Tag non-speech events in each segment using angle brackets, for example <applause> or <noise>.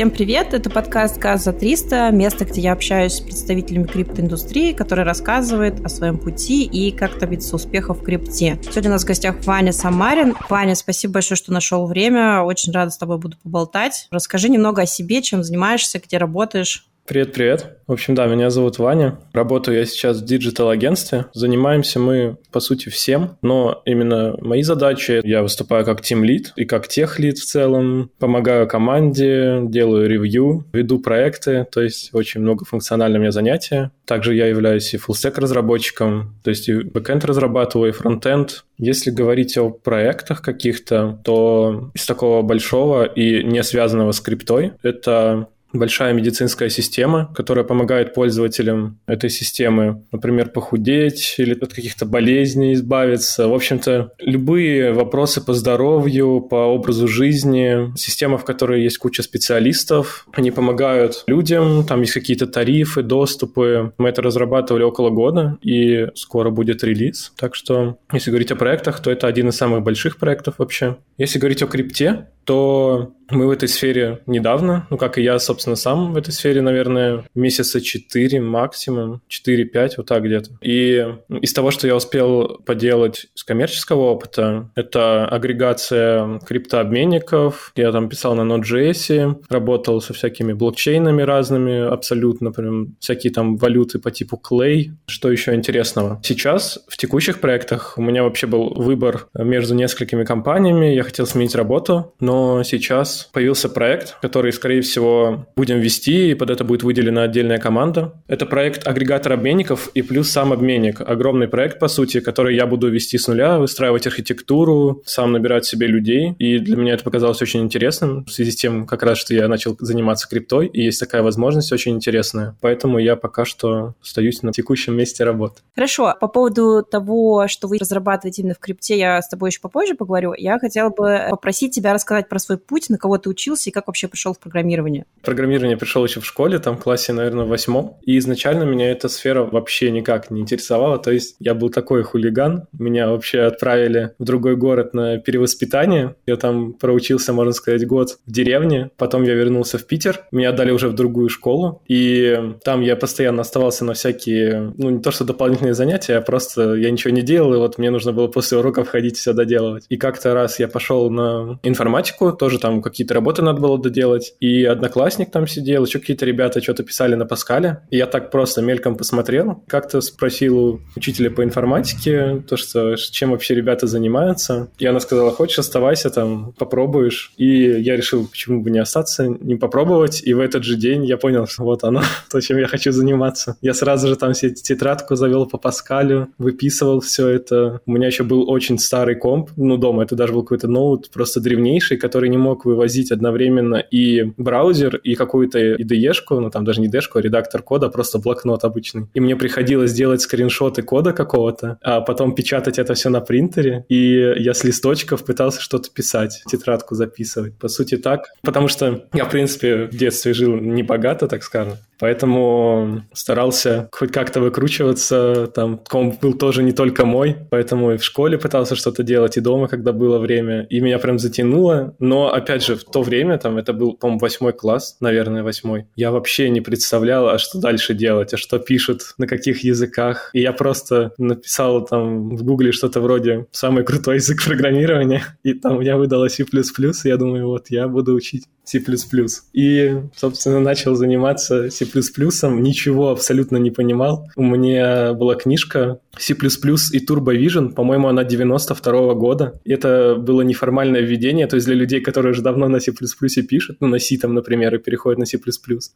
Всем привет, это подкаст «Газ за 300», место, где я общаюсь с представителями криптоиндустрии, которые рассказывают о своем пути и как добиться успеха в крипте. Сегодня у нас в гостях Ваня Самарин. Ваня, спасибо большое, что нашел время, очень рада с тобой буду поболтать. Расскажи немного о себе, чем занимаешься, где работаешь. Привет, привет. В общем, да, меня зовут Ваня. Работаю я сейчас в digital-агентстве. Занимаемся мы, по сути, всем, но именно мои задачи, я выступаю как тим-лид и как тех-лид в целом, помогаю команде, делаю ревью, веду проекты, то есть очень много функциональное у меня занятия. Также я являюсь и full-stack разработчиком, то есть и бэкэнд разрабатываю, и фронтенд. Если говорить о проектах каких-то, то из такого большого и не связанного с криптой, это большая медицинская система, которая помогает пользователям этой системы, например, похудеть или от каких-то болезней избавиться. В общем-то, любые вопросы по здоровью, по образу жизни, система, в которой есть куча специалистов, они помогают людям, там есть какие-то тарифы, доступы. Мы это разрабатывали около года, и скоро будет релиз. Так что, если говорить о проектах, то это один из самых больших проектов вообще. Если говорить о крипте, то мы в этой сфере недавно, ну, как и я, собственно, сам в этой сфере, наверное, месяца 4 максимум, 4-5, вот так где-то. И из того, что я успел поделать с коммерческого опыта, это агрегация криптообменников. Я там писал на Node.js, работал со всякими блокчейнами разными, абсолютно, например, всякие там валюты по типу Clay. Что еще интересного? Сейчас в текущих проектах у меня вообще был выбор между несколькими компаниями. Я хотел сменить работу, но сейчас появился проект, который, скорее всего, будем вести, и под это будет выделена отдельная команда. Это проект агрегатор обменников и плюс сам обменник. Огромный проект, по сути, который я буду вести с нуля, выстраивать архитектуру, сам набирать себе людей. И для меня это показалось очень интересным в связи с тем, как раз, что я начал заниматься криптой, и есть такая возможность очень интересная. Поэтому я пока что остаюсь на текущем месте работы. Хорошо. По поводу того, что вы разрабатываете именно в крипте, я с тобой еще попозже поговорю. Я хотела бы попросить тебя рассказать про свой путь, на кого кого ты учился и как вообще пришел в программирование? Программирование пришел еще в школе, там в классе, наверное, в восьмом. И изначально меня эта сфера вообще никак не интересовала. То есть я был такой хулиган. Меня вообще отправили в другой город на перевоспитание. Я там проучился, можно сказать, год в деревне. Потом я вернулся в Питер. Меня отдали уже в другую школу. И там я постоянно оставался на всякие, ну, не то что дополнительные занятия, а просто я ничего не делал. И вот мне нужно было после уроков ходить все доделывать. И как-то раз я пошел на информатику, тоже там какие какие-то работы надо было доделать, и одноклассник там сидел, еще какие-то ребята что-то писали на Паскале, и я так просто мельком посмотрел, как-то спросил у учителя по информатике, то, что чем вообще ребята занимаются, и она сказала, хочешь, оставайся там, попробуешь, и я решил, почему бы не остаться, не попробовать, и в этот же день я понял, что вот оно, <laughs> то, чем я хочу заниматься. Я сразу же там все тетрадку завел по Паскалю, выписывал все это. У меня еще был очень старый комп, ну, дома, это даже был какой-то ноут, просто древнейший, который не мог вывозить возить одновременно и браузер, и какую-то IDE-шку, ну там даже не IDE-шку, а редактор кода, просто блокнот обычный. И мне приходилось делать скриншоты кода какого-то, а потом печатать это все на принтере, и я с листочков пытался что-то писать, тетрадку записывать. По сути так, потому что я, в принципе, в детстве жил небогато, так скажем. Поэтому старался хоть как-то выкручиваться. Там комп был тоже не только мой, поэтому и в школе пытался что-то делать, и дома, когда было время. И меня прям затянуло. Но, опять же, в то время, там, это был, по-моему, восьмой класс, наверное, восьмой. Я вообще не представлял, а что дальше делать, а что пишут, на каких языках. И я просто написал там в гугле что-то вроде «самый крутой язык <laughs> программирования», и там у меня выдало C++, и я думаю, вот, я буду учить C++. И, собственно, начал заниматься C++, ничего абсолютно не понимал. У меня была книжка C++ и Turbo Vision, по-моему, она 92 -го года. Это было неформальное введение, то есть для людей, которые уже давно на C++ пишут, ну, на C там, например, и переходят на C++.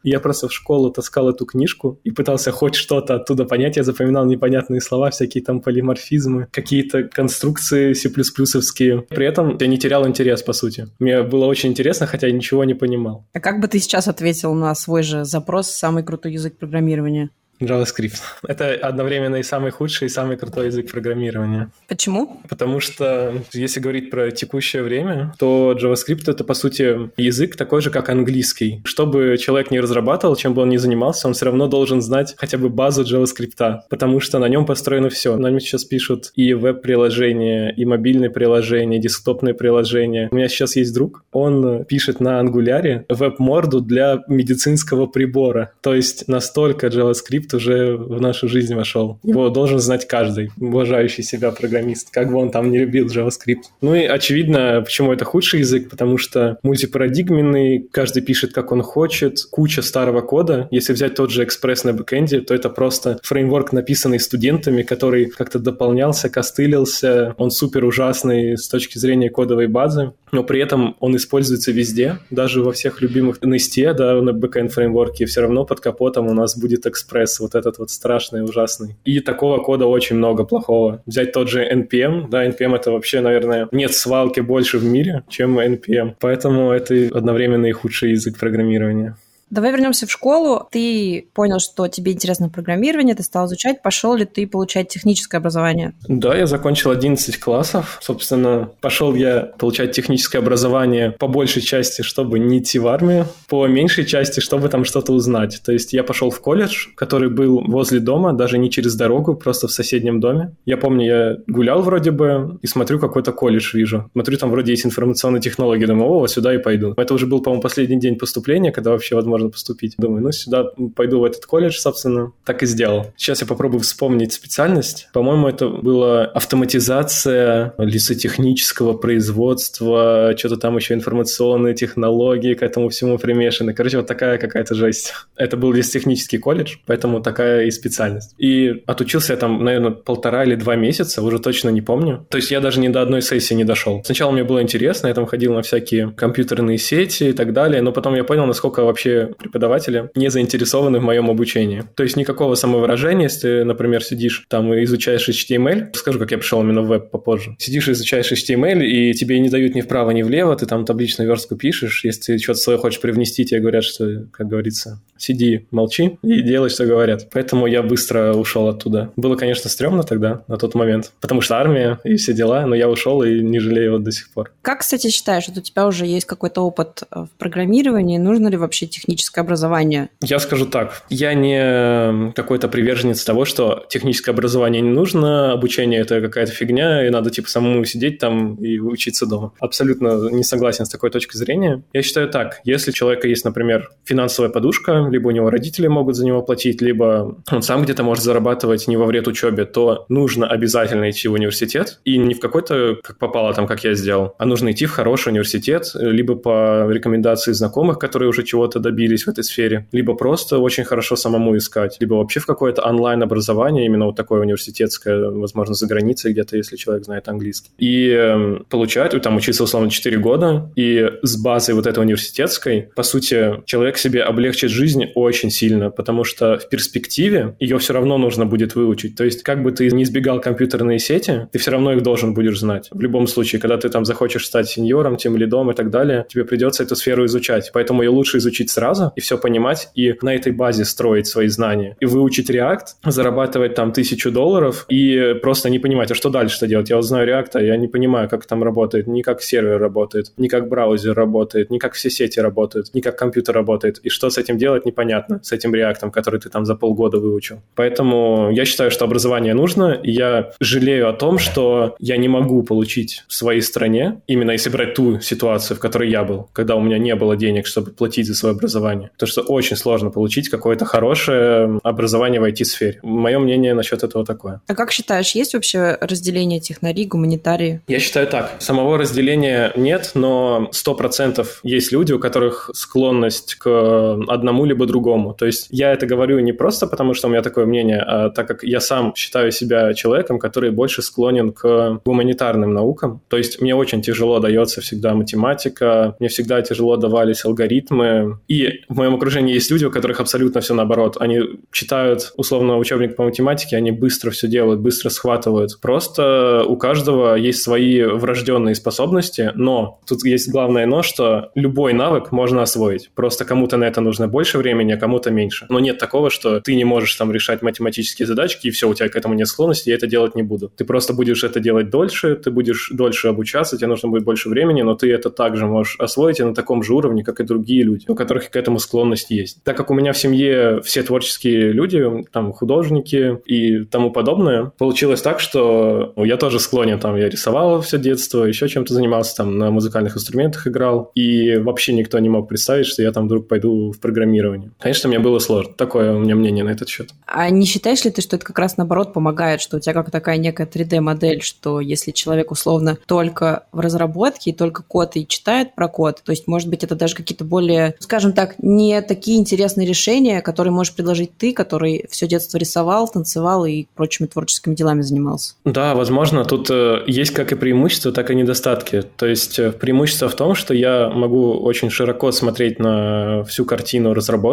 Я просто в школу таскал эту книжку и пытался хоть что-то оттуда понять. Я запоминал непонятные слова, всякие там полиморфизмы, какие-то конструкции C++-овские. При этом я не терял интерес, по сути. Мне было очень интересно, хотя я ничего не понимал. А как бы ты сейчас ответил на свой же запрос «самый крутой язык программирования»? JavaScript. <laughs> Это одновременно и самый худший, и самый крутой язык программирования. Почему? Потому что, если говорить про текущее время, то JavaScript — это, по сути, язык такой же, как английский. Чтобы человек не разрабатывал, чем бы он ни занимался, он все равно должен знать хотя бы базу JavaScript, потому что на нем построено все. Нами сейчас пишут и веб-приложения, и мобильные приложения, и десктопные приложения. У меня сейчас есть друг, он пишет на ангуляре веб-морду для медицинского прибора. То есть настолько JavaScript уже в нашу жизнь вошел. Его должен знать каждый уважающий себя программист, как бы он там не любил JavaScript. Ну и очевидно, почему это худший язык, потому что мультипарадигменный, каждый пишет, как он хочет, куча старого кода. Если взять тот же Express на бэкэнде, то это просто фреймворк, написанный студентами, который как-то дополнялся, костылился. Он супер ужасный с точки зрения кодовой базы, но при этом он используется везде, даже во всех любимых Nest, да, на бэкэнд фреймворке, все равно под капотом у нас будет Express, вот этот вот страшный, ужасный. И такого кода очень много плохого. Взять тот же NPM, да, NPM это вообще, наверное, нет свалки больше в мире, чем NPM. Поэтому это одновременно и худший язык программирования. Давай вернемся в школу. Ты понял, что тебе интересно программирование, ты стал изучать. Пошел ли ты получать техническое образование? Да, я закончил 11 классов. Собственно, пошел я получать техническое образование по большей части, чтобы не идти в армию, по меньшей части, чтобы там что-то узнать. То есть я пошел в колледж, который был возле дома, даже не через дорогу, просто в соседнем доме. Я помню, я гулял вроде бы и смотрю какой-то колледж вижу. Смотрю, там вроде есть информационные технологии. Думаю, о, сюда и пойду. Это уже был, по-моему, последний день поступления, когда вообще возможно можно поступить. Думаю, ну сюда пойду в этот колледж, собственно, так и сделал. Сейчас я попробую вспомнить специальность. По-моему, это была автоматизация лесотехнического производства, что-то там еще информационные технологии к этому всему примешаны. Короче, вот такая какая-то жесть. Это был лесотехнический колледж, поэтому такая и специальность. И отучился я там, наверное, полтора или два месяца, уже точно не помню. То есть я даже ни до одной сессии не дошел. Сначала мне было интересно, я там ходил на всякие компьютерные сети и так далее, но потом я понял, насколько вообще преподаватели не заинтересованы в моем обучении. То есть никакого самовыражения, если, например, сидишь там и изучаешь HTML, скажу, как я пришел именно в веб попозже, сидишь и изучаешь HTML, и тебе не дают ни вправо, ни влево, ты там табличную верстку пишешь, если ты что-то свое хочешь привнести, тебе говорят, что, как говорится, сиди, молчи и делай, что говорят. Поэтому я быстро ушел оттуда. Было, конечно, стрёмно тогда, на тот момент, потому что армия и все дела, но я ушел и не жалею вот до сих пор. Как, кстати, считаешь, что у тебя уже есть какой-то опыт в программировании, нужно ли вообще техническое образование? Я скажу так. Я не какой-то приверженец того, что техническое образование не нужно, обучение это какая-то фигня, и надо типа самому сидеть там и учиться дома. Абсолютно не согласен с такой точки зрения. Я считаю так. Если у человека есть, например, финансовая подушка, либо у него родители могут за него платить, либо он сам где-то может зарабатывать не во вред учебе, то нужно обязательно идти в университет. И не в какой-то, как попало там, как я сделал, а нужно идти в хороший университет, либо по рекомендации знакомых, которые уже чего-то добились, в этой сфере, либо просто очень хорошо самому искать, либо вообще в какое-то онлайн-образование, именно вот такое университетское, возможно, за границей где-то, если человек знает английский. И э, получать, там учиться условно 4 года, и с базой вот этой университетской, по сути, человек себе облегчит жизнь очень сильно, потому что в перспективе ее все равно нужно будет выучить. То есть, как бы ты не избегал компьютерные сети, ты все равно их должен будешь знать. В любом случае, когда ты там захочешь стать сеньором, тем лидом и так далее, тебе придется эту сферу изучать. Поэтому ее лучше изучить сразу, и все понимать, и на этой базе строить свои знания. И выучить React, зарабатывать там тысячу долларов и просто не понимать, а что дальше-то делать? Я вот знаю React, а я не понимаю, как там работает, ни как сервер работает, ни как браузер работает, ни как все сети работают, ни как компьютер работает. И что с этим делать, непонятно, с этим React, который ты там за полгода выучил. Поэтому я считаю, что образование нужно, и я жалею о том, что я не могу получить в своей стране, именно если брать ту ситуацию, в которой я был, когда у меня не было денег, чтобы платить за свое образование. Потому что очень сложно получить какое-то хорошее образование в IT-сфере. Мое мнение насчет этого такое. А как считаешь, есть вообще разделение технари, гуманитарии? Я считаю так. Самого разделения нет, но 100% есть люди, у которых склонность к одному либо другому. То есть я это говорю не просто потому, что у меня такое мнение, а так как я сам считаю себя человеком, который больше склонен к гуманитарным наукам. То есть мне очень тяжело дается всегда математика, мне всегда тяжело давались алгоритмы. И в моем окружении есть люди, у которых абсолютно все наоборот. Они читают, условно, учебник по математике, они быстро все делают, быстро схватывают. Просто у каждого есть свои врожденные способности, но тут есть главное но, что любой навык можно освоить. Просто кому-то на это нужно больше времени, а кому-то меньше. Но нет такого, что ты не можешь там решать математические задачки, и все, у тебя к этому нет склонности, я это делать не буду. Ты просто будешь это делать дольше, ты будешь дольше обучаться, тебе нужно будет больше времени, но ты это также можешь освоить и на таком же уровне, как и другие люди, у которых к этому склонность есть. Так как у меня в семье все творческие люди, там художники и тому подобное, получилось так, что ну, я тоже склонен, там я рисовал все детство, еще чем-то занимался, там на музыкальных инструментах играл, и вообще никто не мог представить, что я там вдруг пойду в программирование. Конечно, мне было сложно. Такое у меня мнение на этот счет. А не считаешь ли ты, что это как раз наоборот помогает, что у тебя как такая некая 3D-модель, что если человек условно только в разработке и только код и читает про код, то есть, может быть, это даже какие-то более, скажем так, не такие интересные решения, которые можешь предложить ты, который все детство рисовал, танцевал и прочими творческими делами занимался. Да, возможно, тут э, есть как и преимущества, так и недостатки. То есть э, преимущество в том, что я могу очень широко смотреть на всю картину разработки.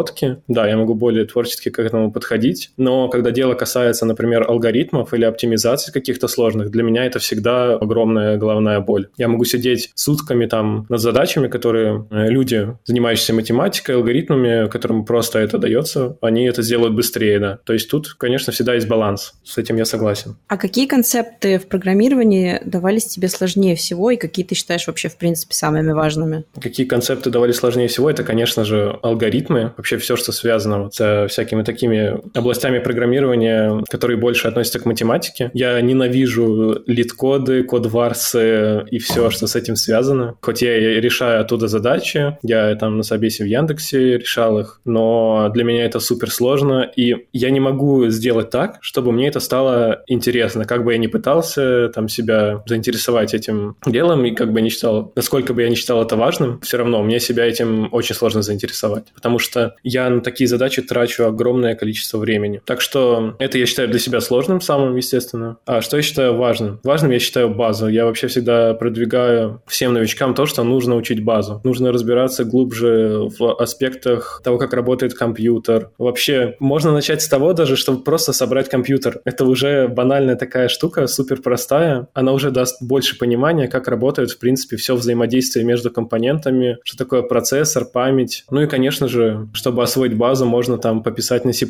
Да, я могу более творчески к этому подходить, но когда дело касается, например, алгоритмов или оптимизации каких-то сложных, для меня это всегда огромная головная боль. Я могу сидеть сутками там над задачами, которые э, люди, занимающиеся математикой, алгоритмами, которым просто это дается, они это сделают быстрее, да. То есть тут, конечно, всегда есть баланс. С этим я согласен. А какие концепты в программировании давались тебе сложнее всего и какие ты считаешь вообще, в принципе, самыми важными? Какие концепты давались сложнее всего? Это, конечно же, алгоритмы, вообще все, что связано вот с всякими такими областями программирования, которые больше относятся к математике. Я ненавижу лид-коды, код-варсы и все, что с этим связано. Хоть я решаю оттуда задачи, я там на собесе в Яндексе решал их, но для меня это супер сложно, и я не могу сделать так, чтобы мне это стало интересно. Как бы я ни пытался там себя заинтересовать этим делом, и как бы не считал, насколько бы я не считал это важным, все равно мне себя этим очень сложно заинтересовать, потому что я на такие задачи трачу огромное количество времени. Так что это я считаю для себя сложным самым, естественно. А что я считаю важным? Важным я считаю базу. Я вообще всегда продвигаю всем новичкам то, что нужно учить базу. Нужно разбираться глубже в аспектах того, как работает компьютер. Вообще, можно начать с того даже, чтобы просто собрать компьютер. Это уже банальная такая штука, супер простая. Она уже даст больше понимания, как работает, в принципе, все взаимодействие между компонентами, что такое процессор, память. Ну и, конечно же, чтобы освоить базу, можно там пописать на C++,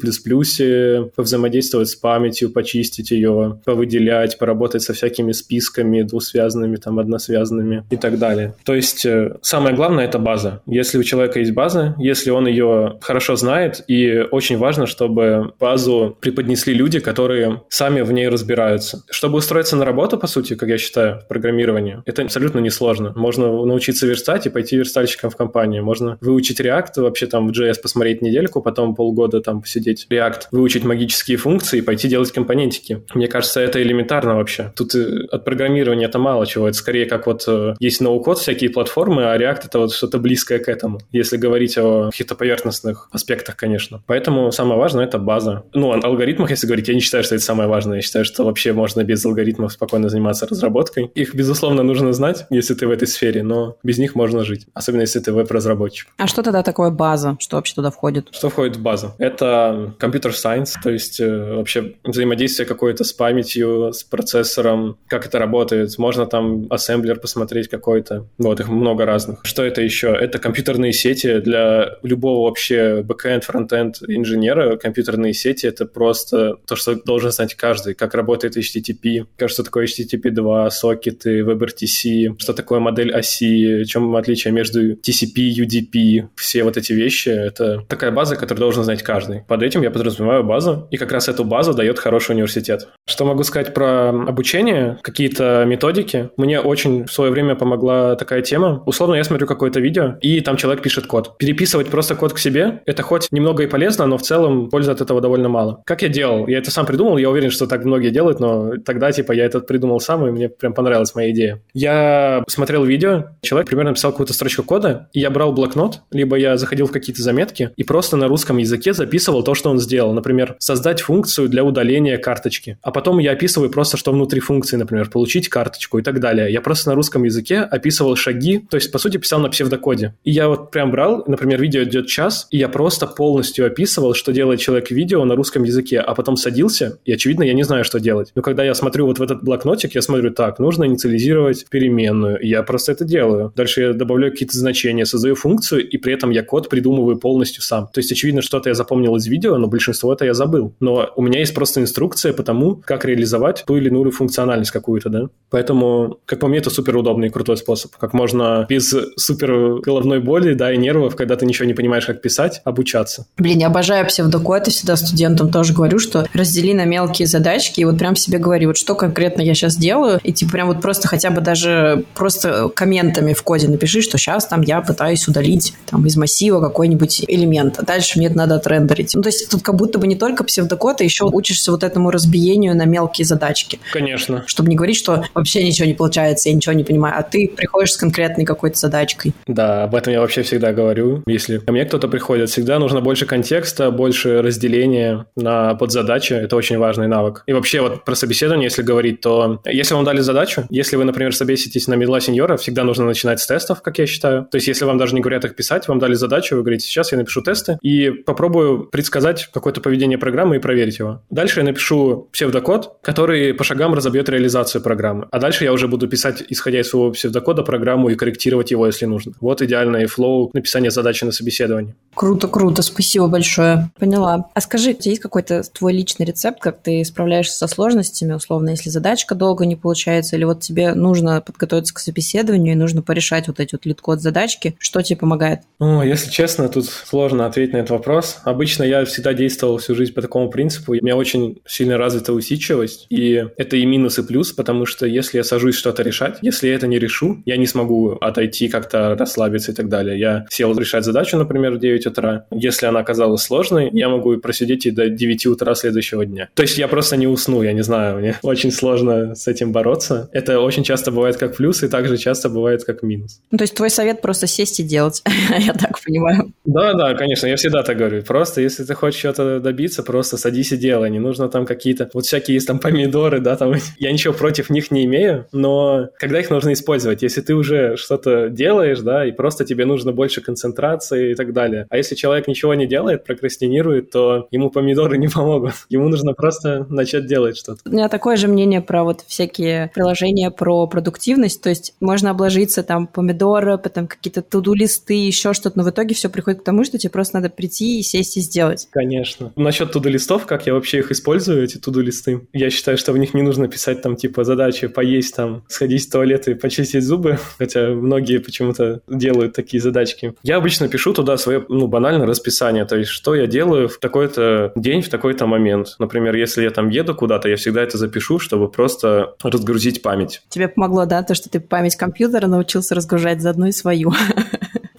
повзаимодействовать с памятью, почистить ее, повыделять, поработать со всякими списками двусвязанными, там, односвязанными и так далее. То есть э, самое главное — это база. Если у человека есть база, если он ее хорошо знает, и очень важно, чтобы базу преподнесли люди, которые сами в ней разбираются. Чтобы устроиться на работу, по сути, как я считаю, в программировании, это абсолютно несложно. Можно научиться верстать и пойти верстальщиком в компанию. Можно выучить React, вообще там в JS посмотреть недельку, потом полгода там посидеть React, выучить магические функции и пойти делать компонентики. Мне кажется, это элементарно вообще. Тут э, от программирования это мало чего. Это скорее как вот э, есть ноу-код, всякие платформы, а React это вот что-то близкое к этому. Если говорить о каких-то поверхностных аспектах, конечно. Поэтому самое важное — это база. Ну, о алгоритмах, если говорить, я не считаю, что это самое важное. Я считаю, что вообще можно без алгоритмов спокойно заниматься разработкой. Их, безусловно, нужно знать, если ты в этой сфере, но без них можно жить. Особенно, если ты веб-разработчик. А что тогда такое база? Что вообще туда входит? Что входит в базу? Это computer science, то есть э, вообще взаимодействие какое-то с памятью, с процессором, как это работает. Можно там ассемблер посмотреть какой-то. Вот, их много разных. Что это еще? Это компьютерные сети для любого вообще бэкэнд, фронтенд инженера. Компьютерные сети — это просто то, что должен знать каждый. Как работает HTTP, что такое HTTP 2, сокеты, WebRTC, что такое модель оси, в чем отличие между TCP, UDP, все вот эти вещи. Это такая база, которую должен знать каждый. Под этим я подразумеваю базу, и как раз эту базу дает хороший университет. Что могу сказать про обучение? Какие-то методики? Мне очень в свое время помогла такая тема. Условно, я смотрю какое-то видео, и там человек пишет код. Переписывать просто код к себе, это хоть немного и полезно, но в целом пользы от этого довольно мало. Как я делал? Я это сам придумал, я уверен, что так многие делают, но тогда, типа, я это придумал сам, и мне прям понравилась моя идея. Я смотрел видео, человек примерно писал какую-то строчку кода, и я брал блокнот, либо я заходил в какие-то заметки и просто на русском языке записывал то, что он сделал. Например, создать функцию для удаления карточки. А потом я описываю просто, что внутри функции, например, получить карточку и так далее. Я просто на русском языке описывал шаги, то есть, по сути, писал на псевдокоде. И я вот прям брал, например, видео идет час, и я просто полностью описывал, что делает человек видео на русском языке, а потом садился, и, очевидно, я не знаю, что делать. Но когда я смотрю вот в этот блокнотик, я смотрю, так, нужно инициализировать переменную, и я просто это делаю. Дальше я добавляю какие-то значения, создаю функцию, и при этом я код придумываю полностью полностью сам. То есть, очевидно, что-то я запомнил из видео, но большинство это я забыл. Но у меня есть просто инструкция по тому, как реализовать ту или иную функциональность какую-то, да. Поэтому, как по мне, это супер удобный и крутой способ. Как можно без супер головной боли, да, и нервов, когда ты ничего не понимаешь, как писать, обучаться. Блин, я обожаю псевдокод, и всегда студентам тоже говорю, что раздели на мелкие задачки, и вот прям себе говори, вот что конкретно я сейчас делаю, и типа прям вот просто хотя бы даже просто комментами в коде напиши, что сейчас там я пытаюсь удалить там из массива какой-нибудь элемент, а дальше мне это надо отрендерить. Ну, то есть тут как будто бы не только псевдокод, а еще учишься вот этому разбиению на мелкие задачки. Конечно. Чтобы не говорить, что вообще ничего не получается, я ничего не понимаю, а ты приходишь с конкретной какой-то задачкой. Да, об этом я вообще всегда говорю. Если ко мне кто-то приходит, всегда нужно больше контекста, больше разделения на подзадачи. Это очень важный навык. И вообще вот про собеседование, если говорить, то если вам дали задачу, если вы, например, собеситесь на медла сеньора, всегда нужно начинать с тестов, как я считаю. То есть если вам даже не говорят их писать, вам дали задачу, вы говорите, сейчас я напишу тесты и попробую предсказать какое-то поведение программы и проверить его. Дальше я напишу псевдокод, который по шагам разобьет реализацию программы. А дальше я уже буду писать, исходя из своего псевдокода, программу и корректировать его, если нужно. Вот идеальный флоу написания задачи на собеседовании. Круто, круто, спасибо большое. Поняла. А скажи, у тебя есть какой-то твой личный рецепт, как ты справляешься со сложностями, условно, если задачка долго не получается, или вот тебе нужно подготовиться к собеседованию и нужно порешать вот эти вот LeetCode задачки, что тебе помогает? Ну, если честно, тут сложно ответить на этот вопрос. Обычно я всегда действовал всю жизнь по такому принципу. У меня очень сильно развита усидчивость, и это и минус, и плюс, потому что если я сажусь что-то решать, если я это не решу, я не смогу отойти как-то расслабиться и так далее. Я сел решать задачу, например, в 9 утра. Если она оказалась сложной, я могу просидеть и до 9 утра следующего дня. То есть я просто не усну, я не знаю, мне <laughs> очень сложно с этим бороться. Это очень часто бывает как плюс, и также часто бывает как минус. Ну, то есть твой совет просто сесть и делать, <laughs> я так понимаю. Да, да, конечно, я всегда так говорю. Просто если ты хочешь что-то добиться, просто садись и делай. Не нужно там какие-то, вот всякие есть там помидоры, да, там, <laughs> я ничего против них не имею, но когда их нужно использовать? Если ты уже что-то делаешь, да, и просто тебе нужно больше концентрации и так далее. А если человек ничего не делает, прокрастинирует, то ему помидоры <laughs> не помогут. Ему нужно просто начать делать что-то. У меня такое же мнение про вот всякие приложения про продуктивность. То есть можно обложиться там помидоры, потом какие-то туду-листы, еще что-то, но в итоге все приходит к тому, что тебе просто надо прийти и сесть и сделать. Конечно. Насчет туду-листов, как я вообще их использую, эти туду-листы? Я считаю, что в них не нужно писать там типа задачи поесть там, сходить в туалет и почистить зубы, <laughs> хотя многие почему-то делают такие задачки. Я обычно пишу туда свое, ну, банально расписание, то есть что я делаю в такой-то день, в такой-то момент. Например, если я там еду куда-то, я всегда это запишу, чтобы просто разгрузить память. Тебе помогло, да, то, что ты память компьютера научился разгружать заодно и свою? <laughs>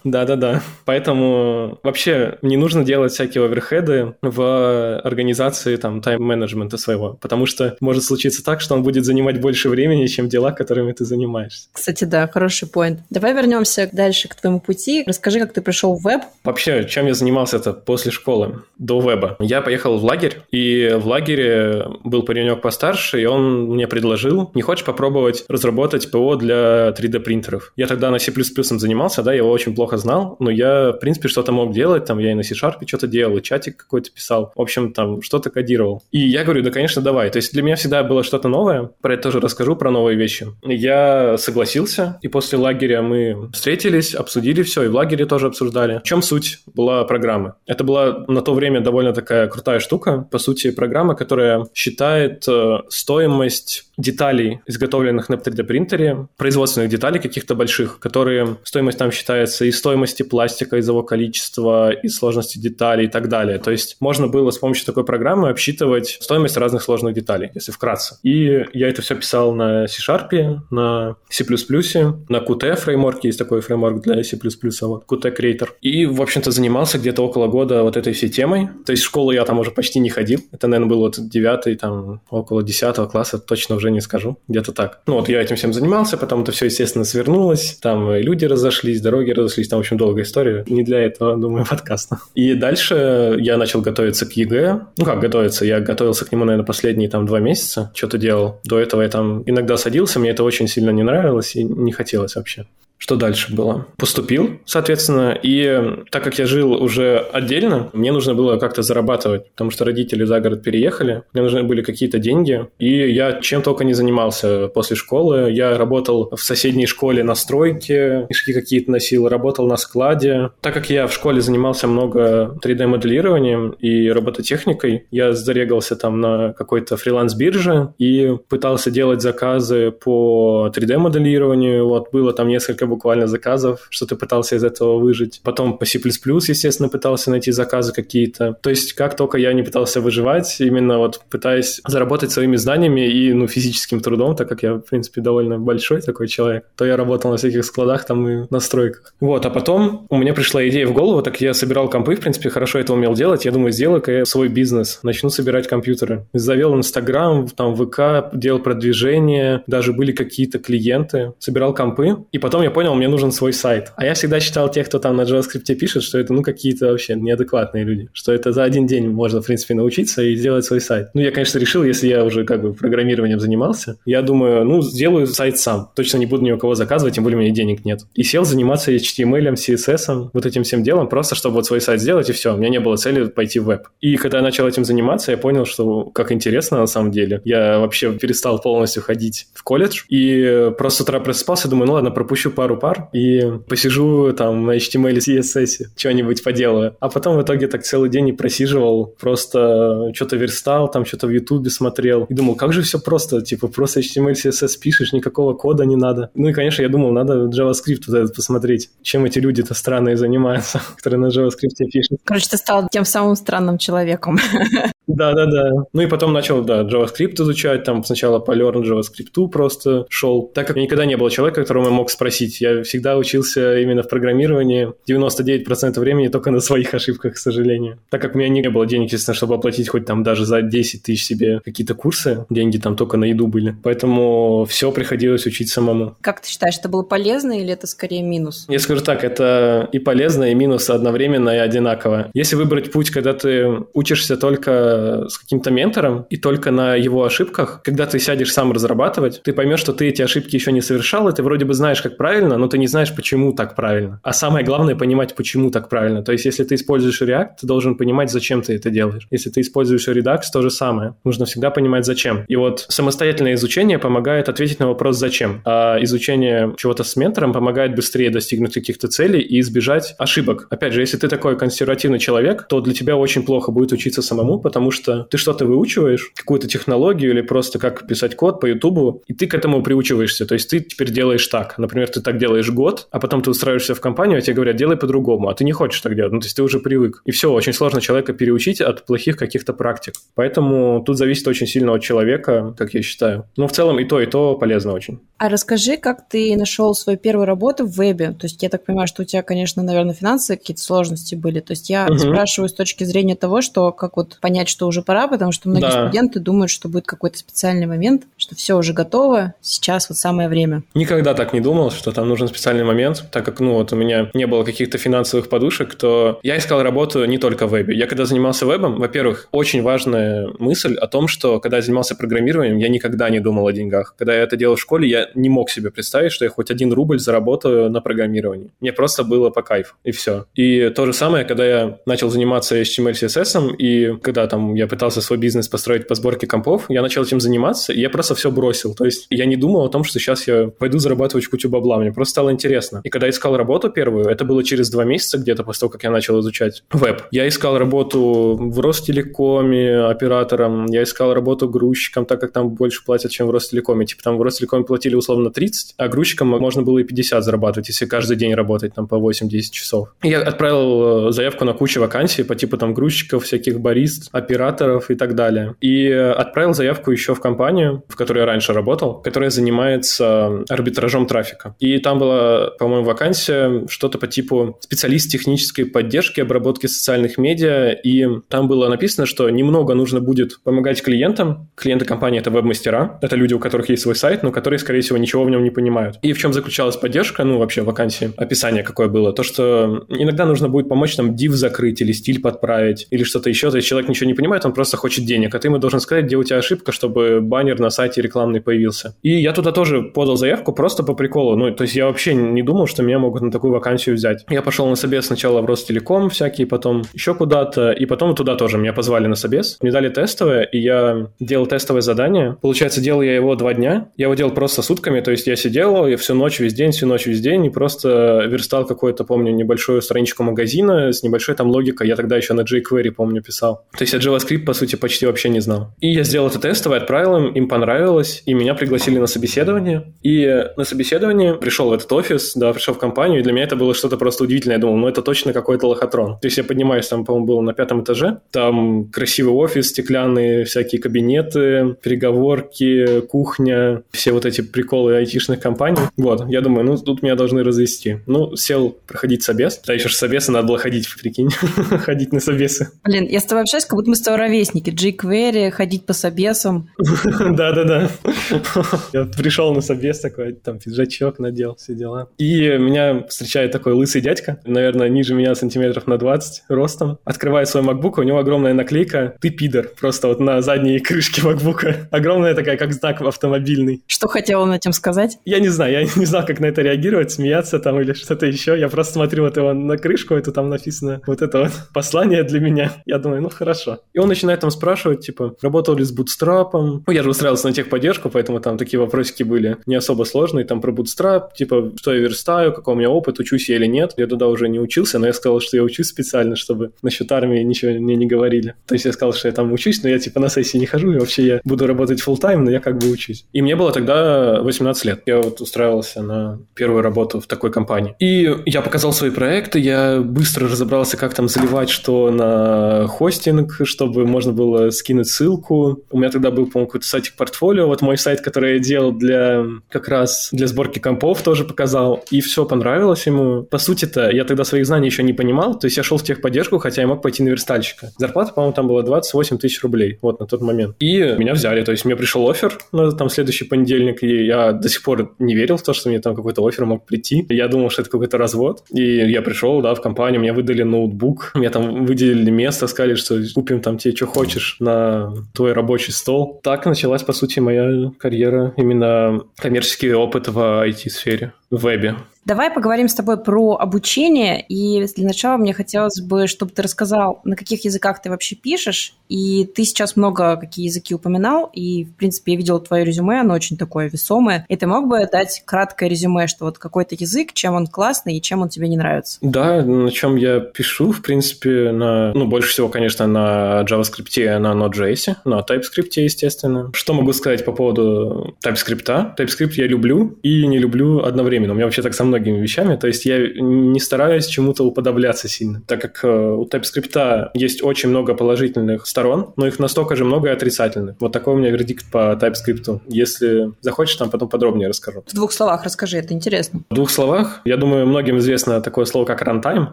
Да-да-да. Поэтому вообще не нужно делать всякие оверхеды в организации там тайм-менеджмента своего, потому что может случиться так, что он будет занимать больше времени, чем дела, которыми ты занимаешься. Кстати, да, хороший поинт. Давай вернемся дальше к твоему пути. Расскажи, как ты пришел в веб. Вообще, чем я занимался это после школы, до веба. Я поехал в лагерь, и в лагере был паренек постарше, и он мне предложил, не хочешь попробовать разработать ПО для 3D принтеров? Я тогда на C++ занимался, да, я его очень плохо плохо знал, но я, в принципе, что-то мог делать, там, я и на C-Sharp что-то делал, и чатик какой-то писал, в общем, там, что-то кодировал. И я говорю, да, конечно, давай. То есть для меня всегда было что-то новое, про это тоже расскажу, про новые вещи. Я согласился, и после лагеря мы встретились, обсудили все, и в лагере тоже обсуждали. В чем суть была программы? Это была на то время довольно такая крутая штука, по сути, программа, которая считает э, стоимость деталей, изготовленных на 3D принтере, производственных деталей каких-то больших, которые стоимость там считается из стоимости пластика, из его количества, из сложности деталей и так далее. То есть можно было с помощью такой программы обсчитывать стоимость разных сложных деталей, если вкратце. И я это все писал на C-Sharp, на C++, на Qt фреймворке, есть такой фреймворк для C++, вот, Qt Creator. И, в общем-то, занимался где-то около года вот этой всей темой. То есть в школу я там уже почти не ходил. Это, наверное, был вот 9 там, около 10 класса, точно уже не скажу. Где-то так. Ну вот я этим всем занимался, потом это все, естественно, свернулось. Там люди разошлись, дороги разошлись, там, общем, долгая история. Не для этого, думаю, <laughs> подкаста. И дальше я начал готовиться к ЕГЭ. Ну как готовиться? Я готовился к нему, наверное, последние там два месяца. Что-то делал. До этого я там иногда садился, мне это очень сильно не нравилось и не хотелось вообще. Что дальше было? Поступил, соответственно, и так как я жил уже отдельно, мне нужно было как-то зарабатывать, потому что родители за город переехали, мне нужны были какие-то деньги, и я чем только не занимался после школы. Я работал в соседней школе на стройке, мешки какие-то носил, работал на складе. Так как я в школе занимался много 3D-моделированием и робототехникой, я зарегался там на какой-то фриланс-бирже и пытался делать заказы по 3D-моделированию. Вот было там несколько буквально заказов, что-то пытался из этого выжить. Потом по C++, естественно, пытался найти заказы какие-то. То есть как только я не пытался выживать, именно вот пытаясь заработать своими знаниями и ну, физическим трудом, так как я, в принципе, довольно большой такой человек, то я работал на всяких складах там и на стройках. Вот, а потом у меня пришла идея в голову, так я собирал компы, в принципе, хорошо это умел делать. Я думаю, сделаю-ка я свой бизнес, начну собирать компьютеры. Завел Инстаграм, там ВК, делал продвижение, даже были какие-то клиенты, собирал компы, и потом я понял, мне нужен свой сайт. А я всегда считал тех, кто там на JavaScript пишет, что это, ну, какие-то вообще неадекватные люди, что это за один день можно, в принципе, научиться и сделать свой сайт. Ну, я, конечно, решил, если я уже как бы программированием занимался, я думаю, ну, сделаю сайт сам. Точно не буду ни у кого заказывать, тем более у меня денег нет. И сел заниматься HTML, CSS, вот этим всем делом, просто чтобы вот свой сайт сделать, и все. У меня не было цели пойти в веб. И когда я начал этим заниматься, я понял, что как интересно на самом деле. Я вообще перестал полностью ходить в колледж, и просто с утра просыпался, думаю, ну ладно, пропущу пару пар, и посижу там на HTML, CSS, что-нибудь поделаю. А потом в итоге так целый день и просиживал, просто что-то верстал, там что-то в Ютубе смотрел, и думал, как же все просто, типа, просто HTML, CSS пишешь, никакого кода не надо. Ну и, конечно, я думал, надо JavaScript вот этот посмотреть, чем эти люди-то странные занимаются, <laughs> которые на JavaScript пишут. Короче, ты стал тем самым странным человеком. <laughs> Да, да, да. Ну и потом начал, да, JavaScript изучать, там сначала по Learn JavaScript просто шел. Так как никогда не было человека, которому я мог спросить, я всегда учился именно в программировании 99% времени только на своих ошибках, к сожалению. Так как у меня не было денег, естественно, чтобы оплатить хоть там даже за 10 тысяч себе какие-то курсы, деньги там только на еду были. Поэтому все приходилось учить самому. Как ты считаешь, это было полезно или это скорее минус? Я скажу так, это и полезно, и минус одновременно и одинаково. Если выбрать путь, когда ты учишься только с каким-то ментором, и только на его ошибках, когда ты сядешь сам разрабатывать, ты поймешь, что ты эти ошибки еще не совершал, и ты вроде бы знаешь, как правильно, но ты не знаешь, почему так правильно. А самое главное понимать, почему так правильно. То есть, если ты используешь React, ты должен понимать, зачем ты это делаешь. Если ты используешь Redux, то же самое. Нужно всегда понимать, зачем. И вот самостоятельное изучение помогает ответить на вопрос «зачем?», а изучение чего-то с ментором помогает быстрее достигнуть каких-то целей и избежать ошибок. Опять же, если ты такой консервативный человек, то для тебя очень плохо будет учиться самому, потому потому что ты что-то выучиваешь, какую-то технологию или просто как писать код по Ютубу, и ты к этому приучиваешься. То есть ты теперь делаешь так. Например, ты так делаешь год, а потом ты устраиваешься в компанию, а тебе говорят, делай по-другому, а ты не хочешь так делать. Ну, то есть ты уже привык. И все, очень сложно человека переучить от плохих каких-то практик. Поэтому тут зависит очень сильно от человека, как я считаю. Но в целом и то, и то полезно очень. А расскажи, как ты нашел свою первую работу в вебе? То есть я так понимаю, что у тебя, конечно, наверное, финансовые какие-то сложности были. То есть я угу. спрашиваю с точки зрения того, что как вот понять, что уже пора, потому что многие да. студенты думают, что будет какой-то специальный момент, что все уже готово, сейчас вот самое время. Никогда так не думал, что там нужен специальный момент, так как, ну, вот у меня не было каких-то финансовых подушек, то я искал работу не только в вебе. Я когда занимался вебом, во-первых, очень важная мысль о том, что когда я занимался программированием, я никогда не думал о деньгах. Когда я это делал в школе, я не мог себе представить, что я хоть один рубль заработаю на программировании. Мне просто было по кайфу, и все. И то же самое, когда я начал заниматься HTML, CSS, и когда там я пытался свой бизнес построить по сборке компов, я начал этим заниматься, и я просто все бросил. То есть я не думал о том, что сейчас я пойду зарабатывать кучу бабла, мне просто стало интересно. И когда искал работу первую, это было через два месяца где-то после того, как я начал изучать веб. Я искал работу в Ростелекоме оператором, я искал работу грузчиком, так как там больше платят, чем в Ростелекоме. Типа там в Ростелекоме платили условно 30, а грузчиком можно было и 50 зарабатывать, если каждый день работать там по 8-10 часов. И я отправил э, заявку на кучу вакансий по типу там грузчиков, всяких барист, операторов, операторов и так далее. И отправил заявку еще в компанию, в которой я раньше работал, которая занимается арбитражом трафика. И там была, по-моему, вакансия что-то по типу специалист технической поддержки, обработки социальных медиа, и там было написано, что немного нужно будет помогать клиентам. Клиенты компании — это веб-мастера, это люди, у которых есть свой сайт, но которые, скорее всего, ничего в нем не понимают. И в чем заключалась поддержка, ну, вообще вакансии, описание какое было, то, что иногда нужно будет помочь там div закрыть или стиль подправить, или что-то еще, то есть человек ничего не не понимает, он просто хочет денег, а ты ему должен сказать, где у тебя ошибка, чтобы баннер на сайте рекламный появился. И я туда тоже подал заявку просто по приколу. Ну, то есть я вообще не думал, что меня могут на такую вакансию взять. Я пошел на собес сначала в Ростелеком всякие, потом еще куда-то, и потом туда тоже меня позвали на собес. Мне дали тестовое, и я делал тестовое задание. Получается, делал я его два дня. Я его делал просто сутками, то есть я сидел я всю ночь, весь день, всю ночь, весь день, и просто верстал какую-то, помню, небольшую страничку магазина с небольшой там логикой. Я тогда еще на jQuery, помню, писал. То есть JavaScript, по сути, почти вообще не знал. И я сделал это тестовое, отправил им, им понравилось, и меня пригласили на собеседование. И на собеседование пришел в этот офис, да, пришел в компанию, и для меня это было что-то просто удивительное. Я думал, ну это точно какой-то лохотрон. То есть я поднимаюсь, там, по-моему, было на пятом этаже, там красивый офис, стеклянные всякие кабинеты, переговорки, кухня, все вот эти приколы айтишных компаний. Вот, я думаю, ну тут меня должны развести. Ну, сел проходить собес. Да, еще же собесы надо было ходить, прикинь, <laughs> ходить на собесы. Блин, я с тобой общаюсь, как будто мы с тобой ровесники. jQuery, ходить по собесам. <laughs> Да-да-да. <laughs> Я пришел на собес такой, там пиджачок надел, все дела. И меня встречает такой лысый дядька, наверное, ниже меня сантиметров на 20 ростом. Открывает свой MacBook, у него огромная наклейка «Ты пидор», просто вот на задней <laughs> крышке MacBook. Огромная такая, как знак автомобильный. Что хотел он этим сказать? Я не знаю, я не знал, как на это реагировать, смеяться там или что-то еще. Я просто смотрю вот его на крышку, это там написано вот это вот послание для меня. Я думаю, ну хорошо. И он начинает там спрашивать, типа, работал ли с Bootstrap? Ну, я же устраивался на техподдержку, поэтому там такие вопросики были не особо сложные, там про Bootstrap, типа, что я верстаю, какой у меня опыт, учусь я или нет. Я туда уже не учился, но я сказал, что я учусь специально, чтобы насчет армии ничего мне не говорили. То есть я сказал, что я там учусь, но я типа на сессии не хожу, и вообще я буду работать full тайм но я как бы учусь. И мне было тогда 18 лет. Я вот устраивался на первую работу в такой компании. И я показал свои проекты, я быстро разобрался, как там заливать что на хостинг, чтобы можно было скинуть ссылку. У меня тогда был, по-моему, какой-то сайтик портфолио, вот мой сайт, который я делал для как раз для сборки компов тоже показал, и все понравилось ему. По сути-то, я тогда своих знаний еще не понимал, то есть я шел в техподдержку, хотя я мог пойти на верстальщика. Зарплата, по-моему, там была 28 тысяч рублей, вот на тот момент. И меня взяли, то есть мне пришел офер на там следующий понедельник, и я до сих пор не верил в то, что мне там какой-то офер мог прийти. Я думал, что это какой-то развод. И я пришел, да, в компанию, мне выдали ноутбук, мне там выделили место, сказали, что купим там тебе что хочешь на твой рабочий стол. Так началась, по сути, моя карьера, именно коммерческий опыт в IT-сфере, в вебе. Давай поговорим с тобой про обучение. И для начала мне хотелось бы, чтобы ты рассказал, на каких языках ты вообще пишешь. И ты сейчас много какие языки упоминал, и, в принципе, я видела твое резюме, оно очень такое весомое. И ты мог бы дать краткое резюме, что вот какой-то язык, чем он классный и чем он тебе не нравится? Да, на чем я пишу, в принципе, на, ну, больше всего, конечно, на JavaScript, на Node.js, на TypeScript, естественно. Что могу сказать по поводу TypeScript? TypeScript я люблю и не люблю одновременно. У меня вообще так со многими вещами. То есть я не стараюсь чему-то уподобляться сильно, так как э, у TypeScript есть очень много положительных сторон, но их настолько же много и отрицательных. Вот такой у меня вердикт по TypeScript. Если захочешь, там потом подробнее расскажу. В двух словах расскажи, это интересно. В двух словах, я думаю, многим известно такое слово, как runtime,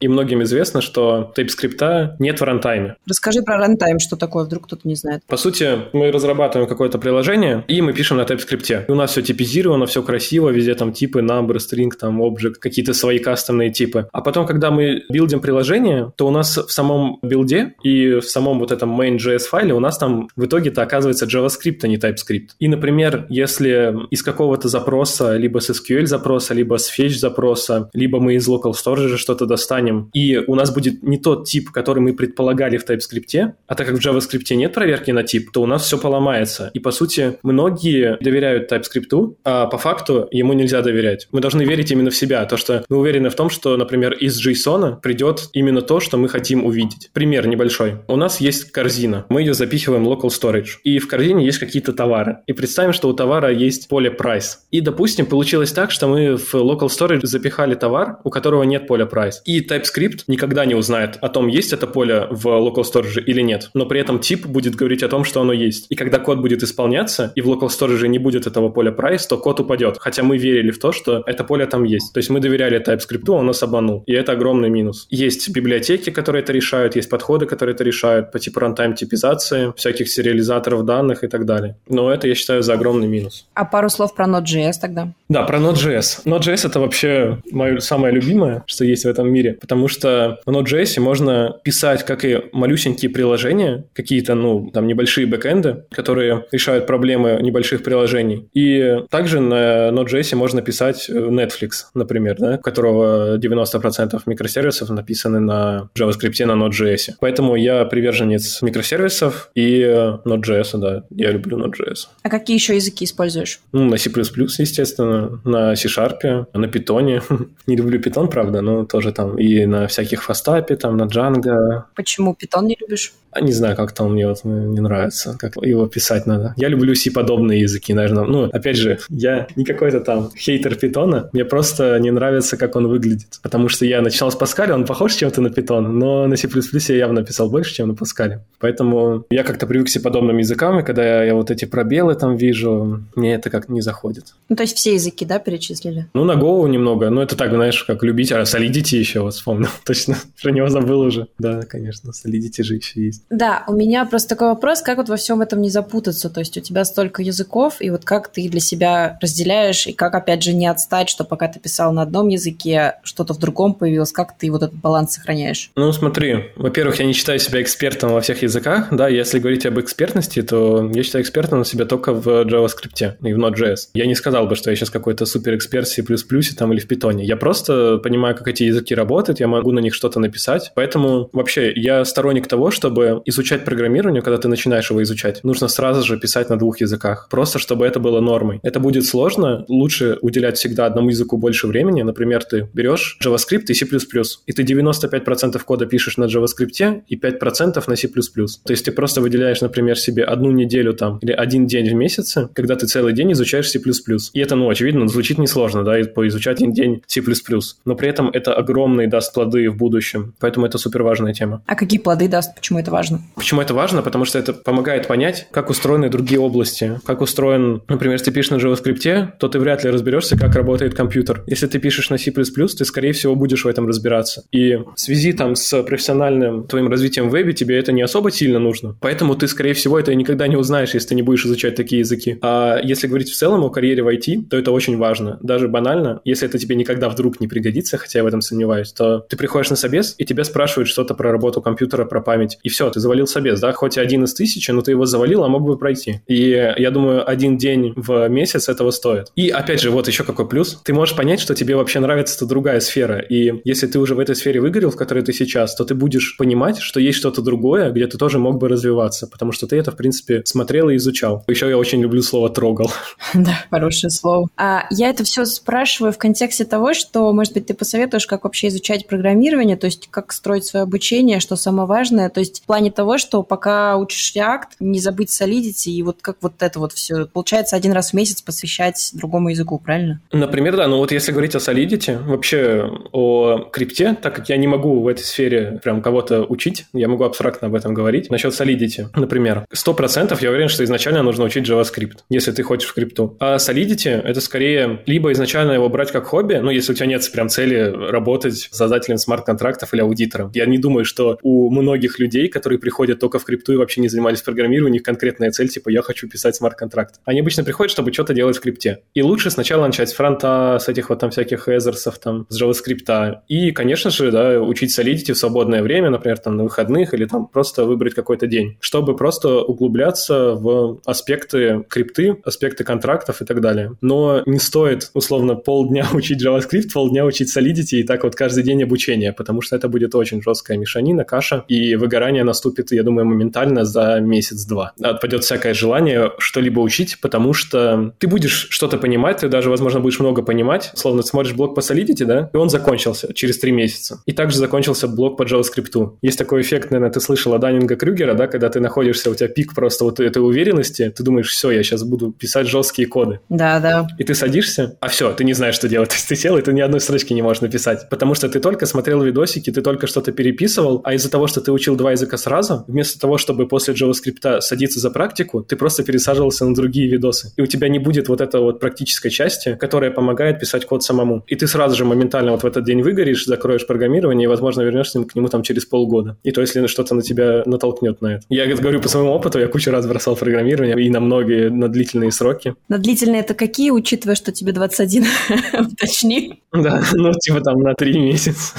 и многим известно, что TypeScript нет в рантайме. Расскажи про runtime, что такое, вдруг кто-то не знает. По сути, мы разрабатываем какое-то приложение, и мы пишем на TypeScript. И у нас все типизировано, все красиво, везде там типы, number, string, там Object, какие-то свои кастомные типы. А потом, когда мы билдим приложение, то у нас в самом билде и в самом вот этом main.js файле у нас там в итоге-то оказывается JavaScript, а не TypeScript. И, например, если из какого-то запроса, либо с SQL запроса, либо с fetch запроса, либо мы из local storage что-то достанем, и у нас будет не тот тип, который мы предполагали в TypeScript, а так как в JavaScript нет проверки на тип, то у нас все поломается. И, по сути, многие доверяют TypeScript, а по факту ему нельзя доверять. Мы должны верить именно в себя, то, что мы уверены в том, что, например, из JSON придет именно то, что мы хотим увидеть. Пример небольшой. У нас есть корзина. Мы ее запихиваем в local storage. И в корзине есть какие-то товары. И представим, что у товара есть поле price. И, допустим, получилось так, что мы в local storage запихали товар, у которого нет поля price. И TypeScript никогда не узнает о том, есть это поле в local storage или нет. Но при этом тип будет говорить о том, что оно есть. И когда код будет исполняться, и в local storage не будет этого поля price, то код упадет. Хотя мы верили в то, что это поле там есть. То есть мы доверяли TypeScript, он нас обманул. И это огромный минус. Есть библиотеки, которые это решают, есть подходы, которые это решают по типу рантайм типизации, всяких сериализаторов данных и так далее. Но это, я считаю, за огромный минус. А пару слов про Node.js тогда? Да, про Node.js. Node.js — это вообще мое самое любимое, что есть в этом мире, потому что в Node.js можно писать как и малюсенькие приложения, какие-то, ну, там, небольшие бэкэнды, которые решают проблемы небольших приложений. И также на Node.js можно писать Netflix, например, да, у которого 90% микросервисов написаны на JavaScript, на Node.js. Поэтому я приверженец микросервисов и Node.js, да, я люблю Node.js. А какие еще языки используешь? Ну, на C++, естественно, на C-Sharp, на Python. <laughs> Не люблю Python, правда, но тоже там и на всяких фастапе, там на Django. Почему Python не любишь? А не знаю, как там мне вот не нравится, как его писать надо. Я люблю C-подобные языки, наверное. Ну, опять же, я не какой-то там хейтер питона, мне просто не нравится, как он выглядит. Потому что я начинал с Паскаля, он похож чем-то на питон, но на C++ я явно писал больше, чем на Паскале. Поэтому я как-то привык к C-подобным языкам, и когда я, я вот эти пробелы там вижу, мне это как не заходит. Ну, то есть все языки, да, перечислили? Ну, на Go немного, но это так, знаешь, как любить. А Solidity еще вот вспомнил, <laughs> точно, про него забыл уже. Да, конечно, Solidity же еще есть. Да, у меня просто такой вопрос, как вот во всем этом не запутаться? То есть у тебя столько языков, и вот как ты для себя разделяешь, и как, опять же, не отстать, что пока ты писал на одном языке, что-то в другом появилось, как ты вот этот баланс сохраняешь? Ну, смотри, во-первых, я не считаю себя экспертом во всех языках, да, если говорить об экспертности, то я считаю экспертом себя только в JavaScript и в Node.js. Я не сказал бы, что я сейчас какой-то супер эксперт в C++ там или в Python. Я просто понимаю, как эти языки работают, я могу на них что-то написать, поэтому вообще я сторонник того, чтобы изучать программированию, когда ты начинаешь его изучать, нужно сразу же писать на двух языках, просто чтобы это было нормой. Это будет сложно, лучше уделять всегда одному языку больше времени. Например, ты берешь JavaScript и C++, и ты 95% кода пишешь на JavaScript и 5% на C++. То есть ты просто выделяешь, например, себе одну неделю там или один день в месяц, когда ты целый день изучаешь C++. И это, ну, очевидно, звучит несложно, да, поизучать один день C++. Но при этом это огромные даст плоды в будущем. Поэтому это супер важная тема. А какие плоды даст? Почему это важно? Почему это важно? Потому что это помогает понять, как устроены другие области. Как устроен, например, если ты пишешь на JavaScript, то ты вряд ли разберешься, как работает компьютер. Если ты пишешь на C++, ты, скорее всего, будешь в этом разбираться. И в связи там с профессиональным твоим развитием в вебе тебе это не особо сильно нужно. Поэтому ты, скорее всего, это никогда не узнаешь, если ты не будешь изучать такие языки. А если говорить в целом о карьере в IT, то это очень важно. Даже банально, если это тебе никогда вдруг не пригодится, хотя я в этом сомневаюсь, то ты приходишь на собес, и тебя спрашивают что-то про работу компьютера, про память, и все, ты завалил собес, да, хоть один из тысячи, но ты его завалил, а мог бы пройти. И я думаю, один день в месяц этого стоит. И опять же, вот еще какой плюс. Ты можешь понять, что тебе вообще нравится эта другая сфера. И если ты уже в этой сфере выгорел, в которой ты сейчас, то ты будешь понимать, что есть что-то другое, где ты тоже мог бы развиваться, потому что ты это, в принципе, смотрел и изучал. Еще я очень люблю слово «трогал». <laughs> Да, хорошее слово. А я это все спрашиваю в контексте того, что, может быть, ты посоветуешь, как вообще изучать программирование, то есть как строить свое обучение, что самое важное, то есть плане того, что пока учишь React, не забыть Solidity, и вот как вот это вот все. Получается, один раз в месяц посвящать другому языку, правильно? Например, да. Ну вот если говорить о Solidity, вообще о крипте, так как я не могу в этой сфере прям кого-то учить, я могу абстрактно об этом говорить. Насчет Solidity, например, 100% я уверен, что изначально нужно учить JavaScript, если ты хочешь в крипту. А Solidity — это скорее либо изначально его брать как хобби, ну, если у тебя нет прям цели работать создателем смарт-контрактов или аудитором. Я не думаю, что у многих людей, которые приходят только в крипту и вообще не занимались программированием, у них конкретная цель, типа, я хочу писать смарт-контракт. Они обычно приходят, чтобы что-то делать в крипте. И лучше сначала начать с фронта, с этих вот там всяких эзерсов, там, с JavaScript. И, конечно же, да, учить Solidity в свободное время, например, там, на выходных или там просто выбрать какой-то день, чтобы просто углубляться в аспекты крипты, аспекты контрактов и так далее. Но не стоит, условно, полдня <laughs> учить JavaScript, полдня учить Solidity и так вот каждый день обучения, потому что это будет очень жесткая мешанина, каша, и выгорание наступит, я думаю, моментально за месяц-два. Отпадет всякое желание что-либо учить, потому что ты будешь что-то понимать, ты даже, возможно, будешь много понимать. Словно ты смотришь блок по Solidity, да, и он закончился через три месяца. И также закончился блок по JavaScript. Есть такой эффект, наверное, ты слышала Даннинга Крюгера, да, когда ты находишься, у тебя пик просто вот этой уверенности, ты думаешь, все, я сейчас буду писать жесткие коды. Да, да. И ты садишься, а все, ты не знаешь, что делать. <laughs> То есть ты сел, и ты ни одной строчки не можешь написать, потому что ты только смотрел видосики, ты только что-то переписывал, а из-за того, что ты учил два языка сразу, вместо того, чтобы после JavaScript садиться за практику, ты просто пересаживался на другие видосы. И у тебя не будет вот этой вот практической части, которая помогает писать код самому. И ты сразу же моментально вот в этот день выгоришь, закроешь программирование и, возможно, вернешься к нему там через полгода. И то, если что-то на тебя натолкнет на это. Я говорю по своему опыту, я кучу раз бросал программирование и на многие, на длительные сроки. На длительные это какие, учитывая, что тебе 21? <laughs> Уточни. Да, ну типа там на три месяца.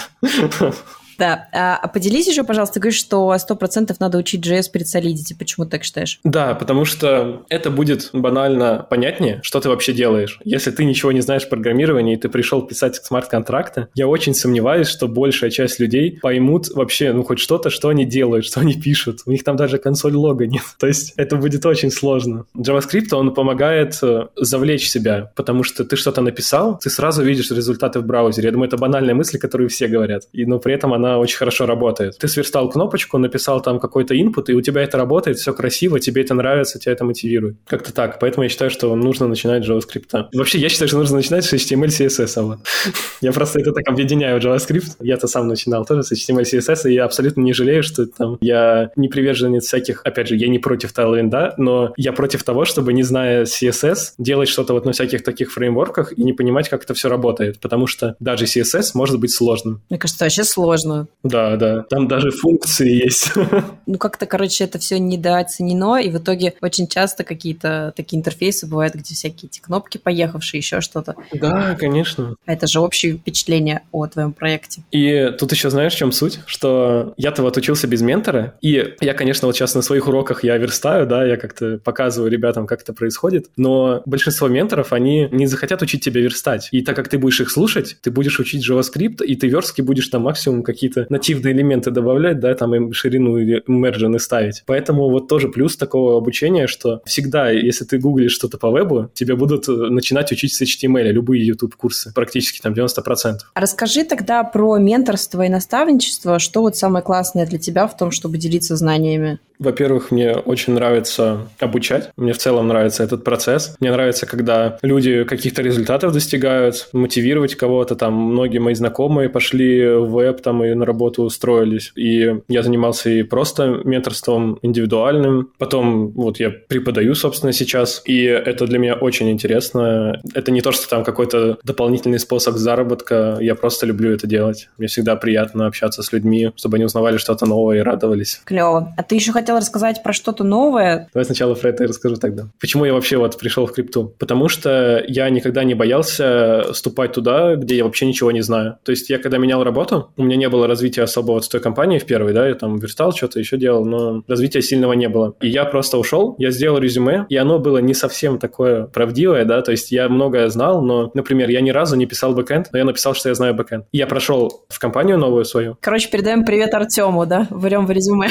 Да. А, а поделись еще, пожалуйста, ты говоришь, что 100% надо учить JS перед Solidity. Почему ты так считаешь? Да, потому что это будет банально понятнее, что ты вообще делаешь. Если ты ничего не знаешь в программировании, и ты пришел писать смарт-контракты, я очень сомневаюсь, что большая часть людей поймут вообще, ну, хоть что-то, что они делают, что они пишут. У них там даже консоль лога нет. <laughs> То есть это будет очень сложно. JavaScript, он помогает э, завлечь себя, потому что ты что-то написал, ты сразу видишь результаты в браузере. Я думаю, это банальная мысль, которую все говорят. И, но при этом она она очень хорошо работает. Ты сверстал кнопочку, написал там какой-то input, и у тебя это работает, все красиво, тебе это нравится, тебя это мотивирует. Как-то так. Поэтому я считаю, что нужно начинать с JavaScript. Вообще, я считаю, что нужно начинать с HTML, CSS. <laughs> Я просто это так объединяю в JavaScript. Я-то сам начинал тоже с HTML, CSS, и я абсолютно не жалею, что там я не приверженец всяких, опять же, я не против Tailwind, но я против того, чтобы, не зная CSS, делать что-то вот на всяких таких фреймворках и не понимать, как это все работает, потому что даже CSS может быть сложным. Мне кажется, вообще сложно да, да. Там даже функции есть. <laughs> Ну, как-то, короче, это все недооценено, и в итоге очень часто какие-то такие интерфейсы бывают, где всякие эти кнопки поехавшие, еще что-то. Да, конечно. Это же общее впечатление о твоем проекте. И тут еще знаешь, в чем суть? Что я-то вот учился без ментора, и я, конечно, вот сейчас на своих уроках я верстаю, да, я как-то показываю ребятам, как это происходит, но большинство менторов, они не захотят учить тебя верстать. И так как ты будешь их слушать, ты будешь учить JavaScript, и ты верстки будешь там максимум какие-то какие-то нативные элементы добавлять, да, там им ширину или мержины ставить. Поэтому вот тоже плюс такого обучения, что всегда, если ты гуглишь что-то по вебу, тебя будут э, начинать учить с HTML, любые YouTube-курсы, практически там 90%. А расскажи тогда про менторство и наставничество. Что вот самое классное для тебя в том, чтобы делиться знаниями? Во-первых, мне очень нравится обучать. Мне в целом нравится этот процесс. Мне нравится, когда люди каких-то результатов достигают, мотивировать кого-то. Там многие мои знакомые пошли в веб там и на работу устроились. И я занимался и просто менторством индивидуальным. Потом вот я преподаю, собственно, сейчас. И это для меня очень интересно. Это не то, что там какой-то дополнительный способ заработка. Я просто люблю это делать. Мне всегда приятно общаться с людьми, чтобы они узнавали что-то новое и радовались. Клево. А ты еще хотел хотела рассказать про что-то новое. Давай сначала про это и расскажу тогда. Почему я вообще вот пришел в крипту? Потому что я никогда не боялся ступать туда, где я вообще ничего не знаю. То есть я когда менял работу, у меня не было развития особого вот в той компании в первой, да, я там верстал, что-то еще делал, но развития сильного не было. И я просто ушел, я сделал резюме, и оно было не совсем такое правдивое, да, то есть я многое знал, но, например, я ни разу не писал бэкэнд, но я написал, что я знаю бэкэнд. Я прошел в компанию новую свою. Короче, передаем привет Артему, да, врем в резюме.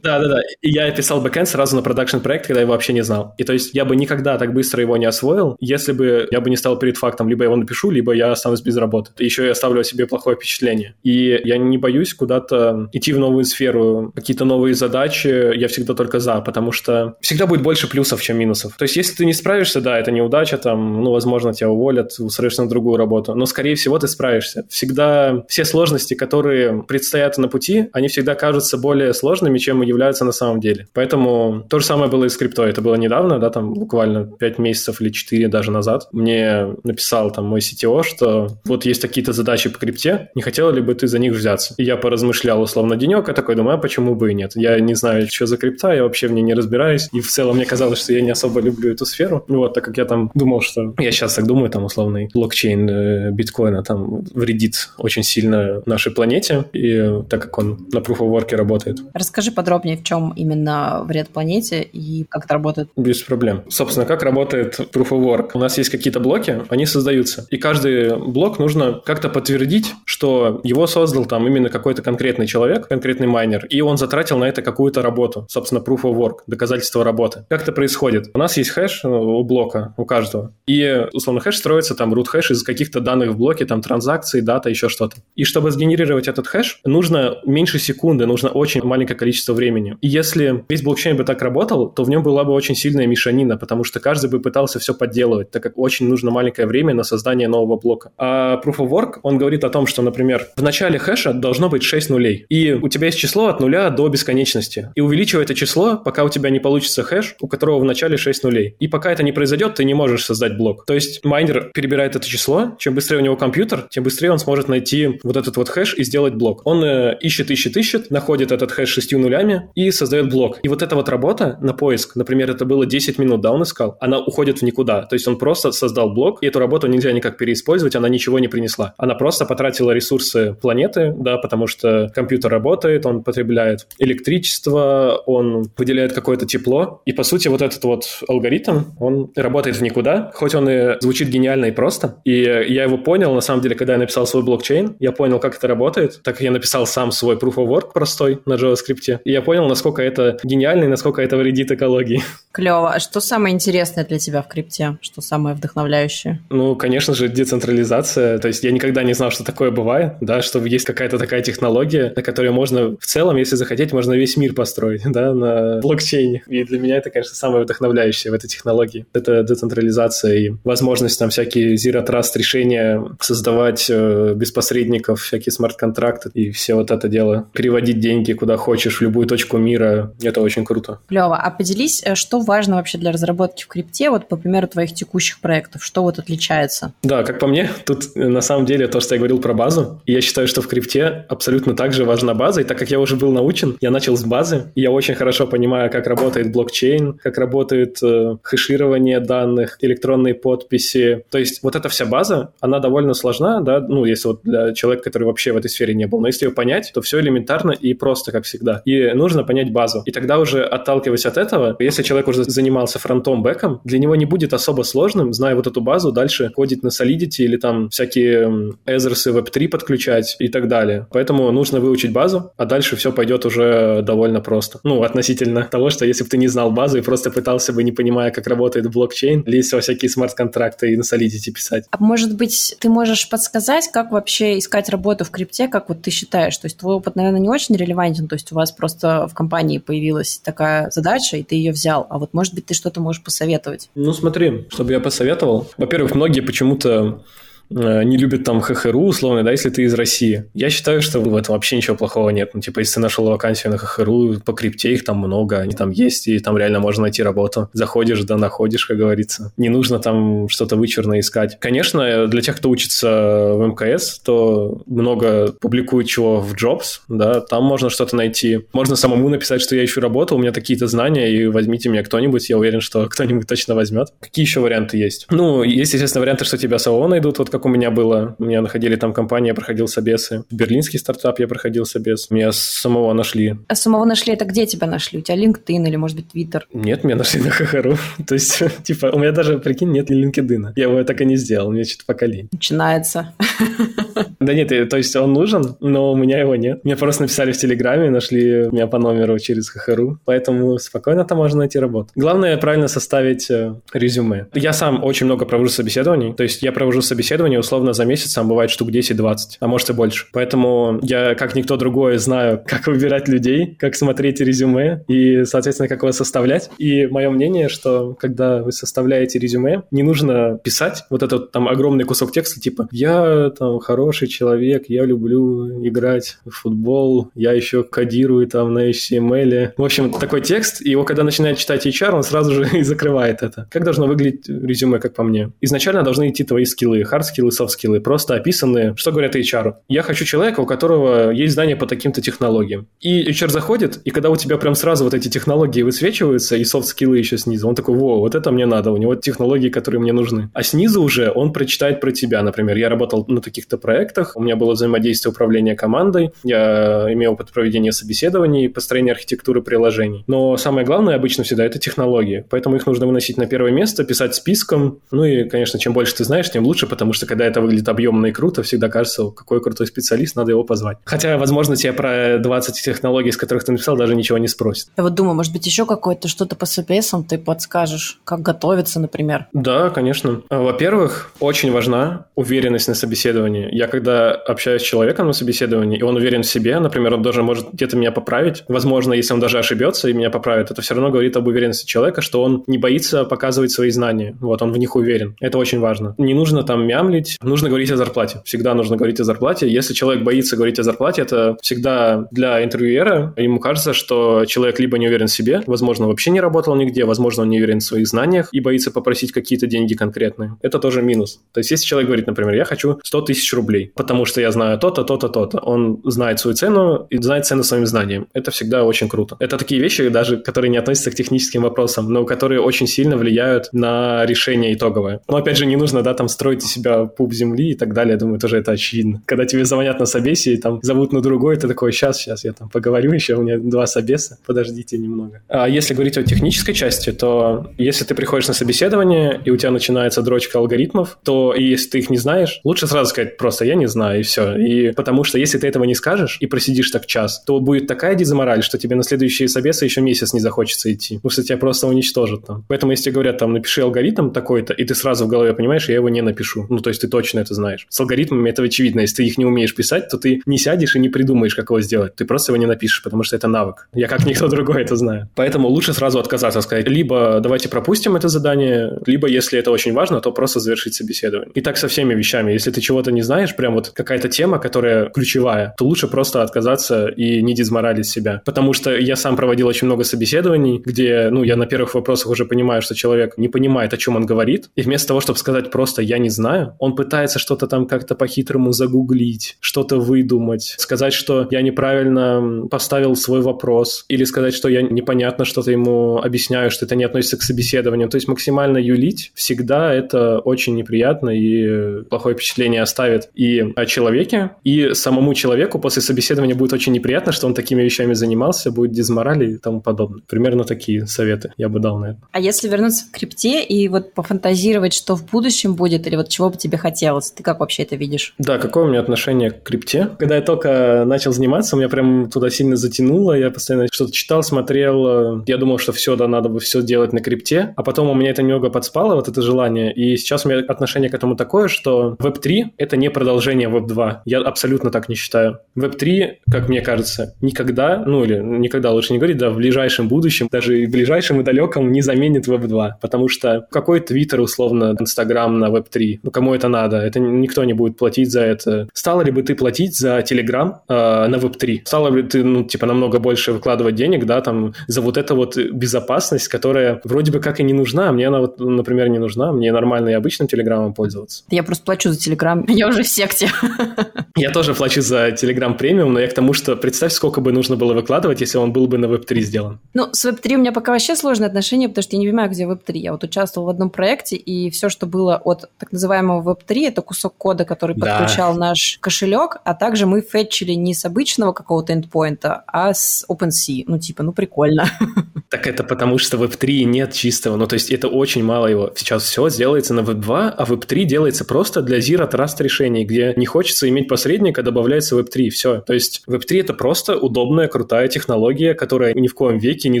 Да, да, да. И я писал бэкэнд сразу на production проект, когда я его вообще не знал. И то есть я бы никогда так быстро его не освоил, если бы я бы не стал перед фактом, либо я его напишу, либо я останусь без работы. Еще я оставлю о себе плохое впечатление. И я не боюсь куда-то идти в новую сферу, какие-то новые задачи, я всегда только за, потому что всегда будет больше плюсов, чем минусов. То есть если ты не справишься, да, это неудача, там, ну, возможно, тебя уволят, устроишься на другую работу, но, скорее всего, ты справишься. Всегда все сложности, которые предстоят на пути, они всегда кажутся более сложными, чем являются на самом деле. Поэтому то же самое было и с крипто. Это было недавно, да, там буквально 5 месяцев или 4 даже назад. Мне написал там мой CTO, что вот есть какие-то задачи по крипте, не хотела ли бы ты за них взяться? И я поразмышлял условно денек, и такой думаю, а почему бы и нет? Я не знаю, что за крипта, я вообще в ней не разбираюсь. И в целом мне казалось, что я не особо люблю эту сферу. Ну вот, так как я там думал, что... Я сейчас так думаю, там условный блокчейн э, биткоина там вредит очень сильно нашей планете, и так как он на Proof of Work работает. Расскажи подробнее, чем именно вред планете и как это работает? Без проблем. Собственно, как работает Proof of Work? У нас есть какие-то блоки, они создаются. И каждый блок нужно как-то подтвердить, что его создал там именно какой-то конкретный человек, конкретный майнер, и он затратил на это какую-то работу. Собственно, Proof of Work, доказательство работы. Как это происходит? У нас есть хэш у блока, у каждого. И, условно, хэш строится там root хэш из каких-то данных в блоке, там транзакции, дата, еще что-то. И чтобы сгенерировать этот хэш, нужно меньше секунды, нужно очень маленькое количество времени. И если весь блокчейн бы так работал, то в нем была бы очень сильная мешанина, потому что каждый бы пытался все подделывать, так как очень нужно маленькое время на создание нового блока. А Proof of Work, он говорит о том, что, например, в начале хэша должно быть 6 нулей, и у тебя есть число от нуля до бесконечности. И увеличивай это число, пока у тебя не получится хэш, у которого в начале 6 нулей. И пока это не произойдет, ты не можешь создать блок. То есть майнер перебирает это число, чем быстрее у него компьютер, тем быстрее он сможет найти вот этот вот хэш и сделать блок. Он э, ищет, ищет, ищет, находит этот хэш шестью нулями и создает блок. И вот эта вот работа на поиск, например, это было 10 минут, да, он искал, она уходит в никуда. То есть он просто создал блок, и эту работу нельзя никак переиспользовать, она ничего не принесла. Она просто потратила ресурсы планеты, да, потому что компьютер работает, он потребляет электричество, он выделяет какое-то тепло, и по сути вот этот вот алгоритм, он работает в никуда, хоть он и звучит гениально и просто. И я его понял, на самом деле, когда я написал свой блокчейн, я понял, как это работает, так как я написал сам свой Proof of Work простой на JavaScript, и я понял, насколько это гениально и насколько это вредит экологии. Клево. А что самое интересное для тебя в крипте? Что самое вдохновляющее? Ну, конечно же, децентрализация. То есть я никогда не знал, что такое бывает, да, что есть какая-то такая технология, на которой можно в целом, если захотеть, можно весь мир построить, <laughs> да, на блокчейне. И для меня это, конечно, самое вдохновляющее в этой технологии. Это децентрализация и возможность там всякие Zero Trust решения создавать э, без посредников, всякие смарт-контракты и все вот это дело. Переводить деньги куда хочешь, в любую точку мира. Это очень круто. Клево. А поделись, э, что важно вообще для разработки в крипте, вот, по примеру, твоих текущих проектов? Что вот отличается? Да, как по мне, тут э, на самом деле то, что я говорил про базу, и я считаю, что в крипте абсолютно так же важна база, и так как я уже был научен, я начал с базы, и я очень хорошо понимаю, как работает блокчейн, как работает э, хэширование данных, электронные подписи. То есть вот эта вся база, она довольно сложна, да, ну, если вот для человека, который вообще в этой сфере не был, но если ее понять, то все элементарно и просто, как всегда. И нужно понять базу. И тогда уже отталкиваясь от этого, если человек уже занимался фронтом, бэком, для него не будет особо сложным, зная вот эту базу, дальше ходить на Solidity или там всякие и Web3 подключать и так далее. Поэтому нужно выучить базу, а дальше все пойдет уже довольно просто. Ну, относительно того, что если бы ты не знал базу и просто пытался бы, не понимая, как работает блокчейн, лезть во всякие смарт-контракты и на Solidity писать. А может быть, ты можешь подсказать, как вообще искать работу в крипте, как вот ты считаешь? То есть твой опыт, наверное, не очень релевантен, то есть у вас просто в компании появилась такая задача, и ты ее взял. А вот, может быть, ты что-то можешь посоветовать? Ну, смотри, чтобы я посоветовал. Во-первых, многие почему-то не любят там ХХРУ, условно, да, если ты из России. Я считаю, что в этом вообще ничего плохого нет. Ну, типа, если ты нашел вакансию на ХХРУ, по крипте их там много, они там есть, и там реально можно найти работу. Заходишь, да, находишь, как говорится. Не нужно там что-то вычурно искать. Конечно, для тех, кто учится в МКС, то много публикуют чего в Jobs, да, там можно что-то найти. Можно самому написать, что я ищу работу, у меня такие-то знания, и возьмите меня кто-нибудь, я уверен, что <laughs> кто-нибудь точно возьмет. Какие еще варианты есть? Ну, есть, естественно, варианты, что тебя самого найдут, вот как у меня было. У меня находили там компании, я проходил собесы. Берлинский стартап я проходил собес. Меня самого нашли. А самого нашли, это где тебя нашли? У тебя LinkedIn или, может быть, Twitter? Нет, меня нашли на Хахару. <laughs> То есть, <laughs> типа, у меня даже, прикинь, нет LinkedIn. Я его так и не сделал, мне что-то пока лень. Начинается. <laughs> Да нет, то есть он нужен, но у меня его нет. Мне просто написали в Телеграме, нашли меня по номеру через Хахару, поэтому спокойно там можно найти работу. Главное правильно составить э, резюме. Я сам очень много провожу собеседований, то есть я провожу собеседование условно за месяц, там бывает штук 10-20, а может и больше. Поэтому я, как никто другой, знаю, <laughs> как выбирать людей, как смотреть резюме и, соответственно, как его составлять. И мое мнение, что когда вы составляете резюме, не нужно писать вот этот там огромный кусок текста, типа «я там хороший человек, я люблю играть в футбол, я еще кодирую там на HTML». В общем, такой текст, и его когда начинает читать HR, он сразу же <laughs> и закрывает это. Как должно выглядеть резюме, как по мне? Изначально должны идти твои скиллы, hard-скиллы, soft-скиллы, просто описаны, что говорят HR. Я хочу человека, у которого есть знания по таким-то технологиям. И HR заходит, и когда у тебя прям сразу вот эти технологии высвечиваются, и soft-скиллы еще снизу, он такой, во, вот это мне надо, у него технологии, которые мне нужны. А снизу уже он прочитает про тебя, например. Я работал на таких-то проектах, проектах, у меня было взаимодействие управления командой, я имел опыт проведения собеседований, построения архитектуры приложений. Но самое главное обычно всегда это технологии, поэтому их нужно выносить на первое место, писать списком. Ну и, конечно, чем больше ты знаешь, тем лучше, потому что когда это выглядит объемно и круто, всегда кажется, какой крутой специалист, надо его позвать. Хотя, возможно, тебе про 20 технологий, с которых ты написал, даже ничего не спросят. Я вот думаю, может быть, еще какое-то что-то по CPS ты подскажешь, как готовиться, например? Да, конечно. Во-первых, очень важна уверенность на собеседовании. Я когда общаюсь с человеком на собеседовании, и он уверен в себе, например, он даже может где-то меня поправить, возможно, если он даже ошибется и меня поправит, это все равно говорит об уверенности человека, что он не боится показывать свои знания. Вот, он в них уверен. Это очень важно. Не нужно там мямлить, нужно говорить о зарплате. Всегда нужно говорить о зарплате. Если человек боится говорить о зарплате, это всегда для интервьюера, ему кажется, что человек либо не уверен в себе, возможно, вообще не работал нигде, возможно, он не уверен в своих знаниях и боится попросить какие-то деньги конкретные. Это тоже минус. То есть, если человек говорит, например, я хочу 100 тысяч рублей, потому что я знаю то-то, то-то, то-то, он знает свою цену и знает цену своим знаниям. Это всегда очень круто. Это такие вещи, даже которые не относятся к техническим вопросам, но которые очень сильно влияют на решение итоговое. Но опять же, не нужно, да, там строить из себя пуп земли и так далее. Я думаю, тоже это очевидно. Когда тебе звонят на собесе и там зовут на другой, ты такой, сейчас, сейчас я там поговорю еще, у меня два собеса, подождите немного. А если говорить о технической части, то если ты приходишь на собеседование и у тебя начинается дрочка алгоритмов, то и если ты их не знаешь, лучше сразу сказать просто «я не знаю» и все. И потому что если ты этого не скажешь и просидишь так час, то будет такая дезмораль, что тебе на следующие собесы еще месяц не захочется идти, потому что тебя просто уничтожат там. Поэтому если говорят там «напиши алгоритм такой-то», и ты сразу в голове понимаешь, я его не напишу. Ну, то есть ты точно это знаешь. С алгоритмами это очевидно. Если ты их не умеешь писать, то ты не сядешь и не придумаешь, как его сделать. Ты просто его не напишешь, потому что это навык. Я как никто <laughs> другой это знаю. Поэтому лучше сразу отказаться, сказать, либо давайте пропустим это задание, либо, если это очень важно, то просто завершить собеседование. И так со всеми вещами. Если ты чего-то не знаешь, прям вот какая-то тема, которая ключевая, то лучше просто отказаться и не дезморалить себя. Потому что я сам проводил очень много собеседований, где, ну, я на первых вопросах уже понимаю, что человек не понимает, о чем он говорит, и вместо того, чтобы сказать просто «я не знаю», он пытается что-то там как-то по-хитрому загуглить, что-то выдумать, сказать, что я неправильно поставил свой вопрос, или сказать, что я непонятно что-то ему объясняю, что это не относится к собеседованию. То есть максимально юлить всегда это очень неприятно и плохое впечатление оставит и о человеке, и самому человеку после собеседования будет очень неприятно, что он такими вещами занимался, будет дезмораль и тому подобное. Примерно такие советы я бы дал на это. А если вернуться в крипте и вот пофантазировать, что в будущем будет, или вот чего бы тебе хотелось, ты как вообще это видишь? Да, какое у меня отношение к крипте? Когда я только начал заниматься, у меня прям туда сильно затянуло, я постоянно что-то читал, смотрел, я думал, что все, да, надо бы все делать на крипте, а потом у меня это немного подспало, вот это желание, и сейчас у меня отношение к этому такое, что Web3 — это не продолжение Web2. Я абсолютно так не считаю. Web3, как мне кажется, никогда, ну или никогда лучше не говорить, да, в ближайшем будущем, даже и в ближайшем и далеком не заменит Web2, потому что какой Twitter, условно, Instagram на Web3, ну кому это надо? Это никто не будет платить за это. Стала ли бы ты платить за Telegram э, на Web3? Стала ли ты, ну, типа, намного больше выкладывать денег, да, там, за вот эту вот безопасность, которая вроде бы как и не нужна, мне она вот, например, не нужна, мне нормально и обычным Телеграмом пользоваться. Я просто плачу за Телеграм, <laughs> я уже в секте. <laughs> Я тоже плачу за Telegram премиум, но я к тому, что представь, сколько бы нужно было выкладывать, если он был бы на Web3 сделан. Ну, с Web3 у меня пока вообще сложные отношения, потому что я не понимаю, где Web3. Я вот участвовал в одном проекте, и все, что было от так называемого Web3, это кусок кода, который да. подключал наш кошелек, а также мы фетчили не с обычного какого-то эндпоинта, а с OpenSea. Ну, типа, ну, прикольно. <laughs> Так это потому, что Web3 нет чистого. Ну, то есть это очень мало его. Сейчас все делается на Web2, а Web3 делается просто для Zero Trust решений, где не хочется иметь посредника, добавляется Web3. Все. То есть Web3 это просто удобная, крутая технология, которая ни в коем веке не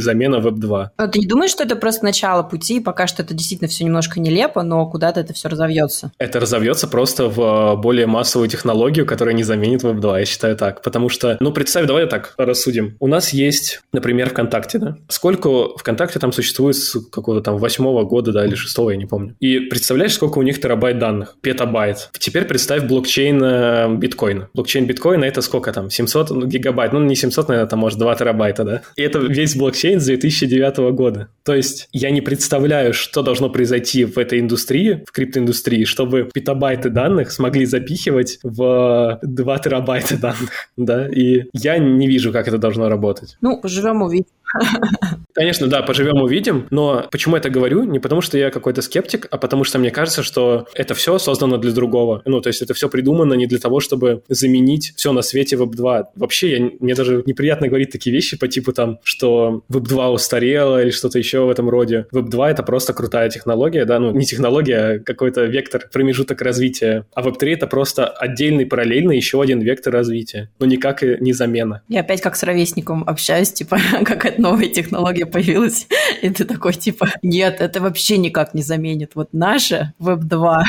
замена Web2. А ты не думаешь, что это просто начало пути? Пока что это действительно все немножко нелепо, но куда-то это все разовьется? Это разовьется просто в более массовую технологию, которая не заменит Web2, я считаю так. Потому что, ну, представь, давай так рассудим. У нас есть, например, ВКонтакте, да? Сколько ВКонтакте там существует с какого-то там восьмого года, да, или шестого, я не помню. И представляешь, сколько у них терабайт данных? Петабайт. Теперь представь блокчейн э, биткоина. Блокчейн биткоина это сколько там? 700 ну, гигабайт. Ну, не 700, наверное, там может 2 терабайта, да? И это весь блокчейн с 2009 года. То есть я не представляю, что должно произойти в этой индустрии, в криптоиндустрии, чтобы петабайты данных смогли запихивать в 2 терабайта данных, да? И я не вижу, как это должно работать. Ну, живем увидим. <laughs> Конечно, да, поживем, увидим, но почему я это говорю? Не потому, что я какой-то скептик, а потому что мне кажется, что это все создано для другого. Ну, то есть это все придумано не для того, чтобы заменить все на свете Web 2. Вообще, я, мне даже неприятно говорить такие вещи по типу там, что Web 2 устарела или что-то еще в этом роде. Web 2 это просто крутая технология, да, ну не технология, а какой-то вектор, промежуток развития. А Web 3 это просто отдельный, параллельный еще один вектор развития, но никак и не замена. Я опять как с ровесником общаюсь, типа, <laughs> какая-то новая технология появилась, <laughs> и ты такой, типа, нет, это вообще никак не заменит. Вот наша Web 2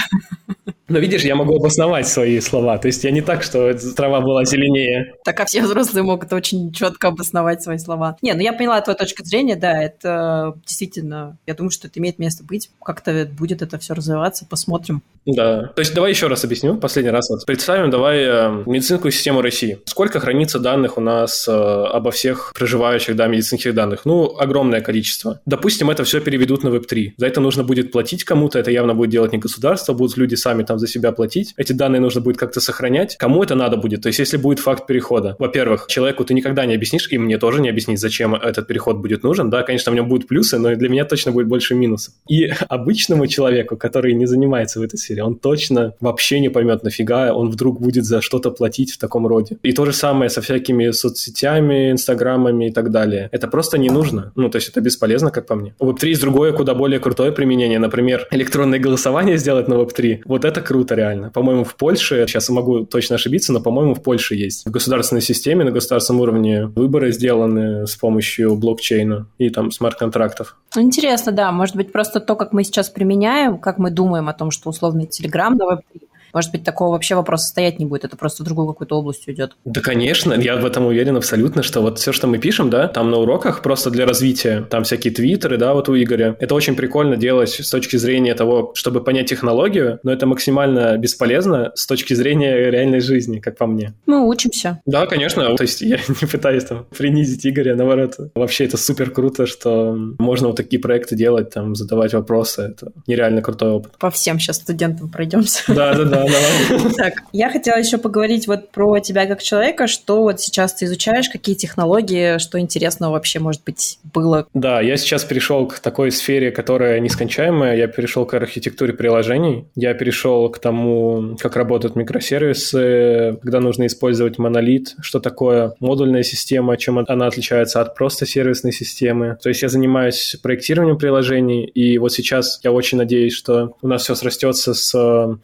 но видишь, я могу обосновать свои слова. То есть я не так, что трава была зеленее. Так, а все взрослые могут очень четко обосновать свои слова. Не, ну я поняла твою точку зрения, да, это действительно, я думаю, что это имеет место быть. Как-то будет это все развиваться, посмотрим. Да. То есть давай еще раз объясню, последний раз. Вот. Представим, давай э, медицинскую систему России. Сколько хранится данных у нас э, обо всех проживающих, да, медицинских данных? Ну, огромное количество. Допустим, это все переведут на Web3. За это нужно будет платить кому-то, это явно будет делать не государство, будут люди сами там за себя платить. Эти данные нужно будет как-то сохранять. Кому это надо будет? То есть, если будет факт перехода, во-первых, человеку ты никогда не объяснишь, и мне тоже не объяснить, зачем этот переход будет нужен. Да, конечно, в нем будут плюсы, но для меня точно будет больше минусов. И <laughs> обычному человеку, который не занимается в этой сфере, он точно вообще не поймет, нафига он вдруг будет за что-то платить в таком роде. И то же самое со всякими соцсетями, инстаграмами и так далее. Это просто не нужно. Ну, то есть это бесполезно, как по мне. У Web3 есть другое, куда более крутое применение. Например, электронное голосование сделать на Web3. Вот это круто реально. По-моему, в Польше, сейчас могу точно ошибиться, но, по-моему, в Польше есть. В государственной системе, на государственном уровне выборы сделаны с помощью блокчейна и там смарт-контрактов. Ну, интересно, да. Может быть, просто то, как мы сейчас применяем, как мы думаем о том, что условный Telegram на Web3, может быть, такого вообще вопроса стоять не будет, это просто в другую какую-то область уйдет. Да, конечно, я в этом уверен абсолютно, что вот все, что мы пишем, да, там на уроках просто для развития, там всякие твиттеры, да, вот у Игоря, это очень прикольно делать с точки зрения того, чтобы понять технологию, но это максимально бесполезно с точки зрения реальной жизни, как по мне. Мы учимся. Да, конечно, то есть я <laughs> не пытаюсь там принизить Игоря, наоборот, вообще это супер круто, что можно вот такие проекты делать, там, задавать вопросы, это нереально крутой опыт. По всем сейчас студентам пройдемся. Да, да, да, давай. Так, я хотела еще поговорить вот про тебя как человека, что вот сейчас ты изучаешь, какие технологии, что интересного вообще, может быть, было? Да, я сейчас перешел к такой сфере, которая нескончаемая. Я перешел к архитектуре приложений. Я перешел к тому, как работают микросервисы, когда нужно использовать монолит, что такое модульная система, чем она отличается от просто сервисной системы. То есть я занимаюсь проектированием приложений, и вот сейчас я очень надеюсь, что у нас все срастется с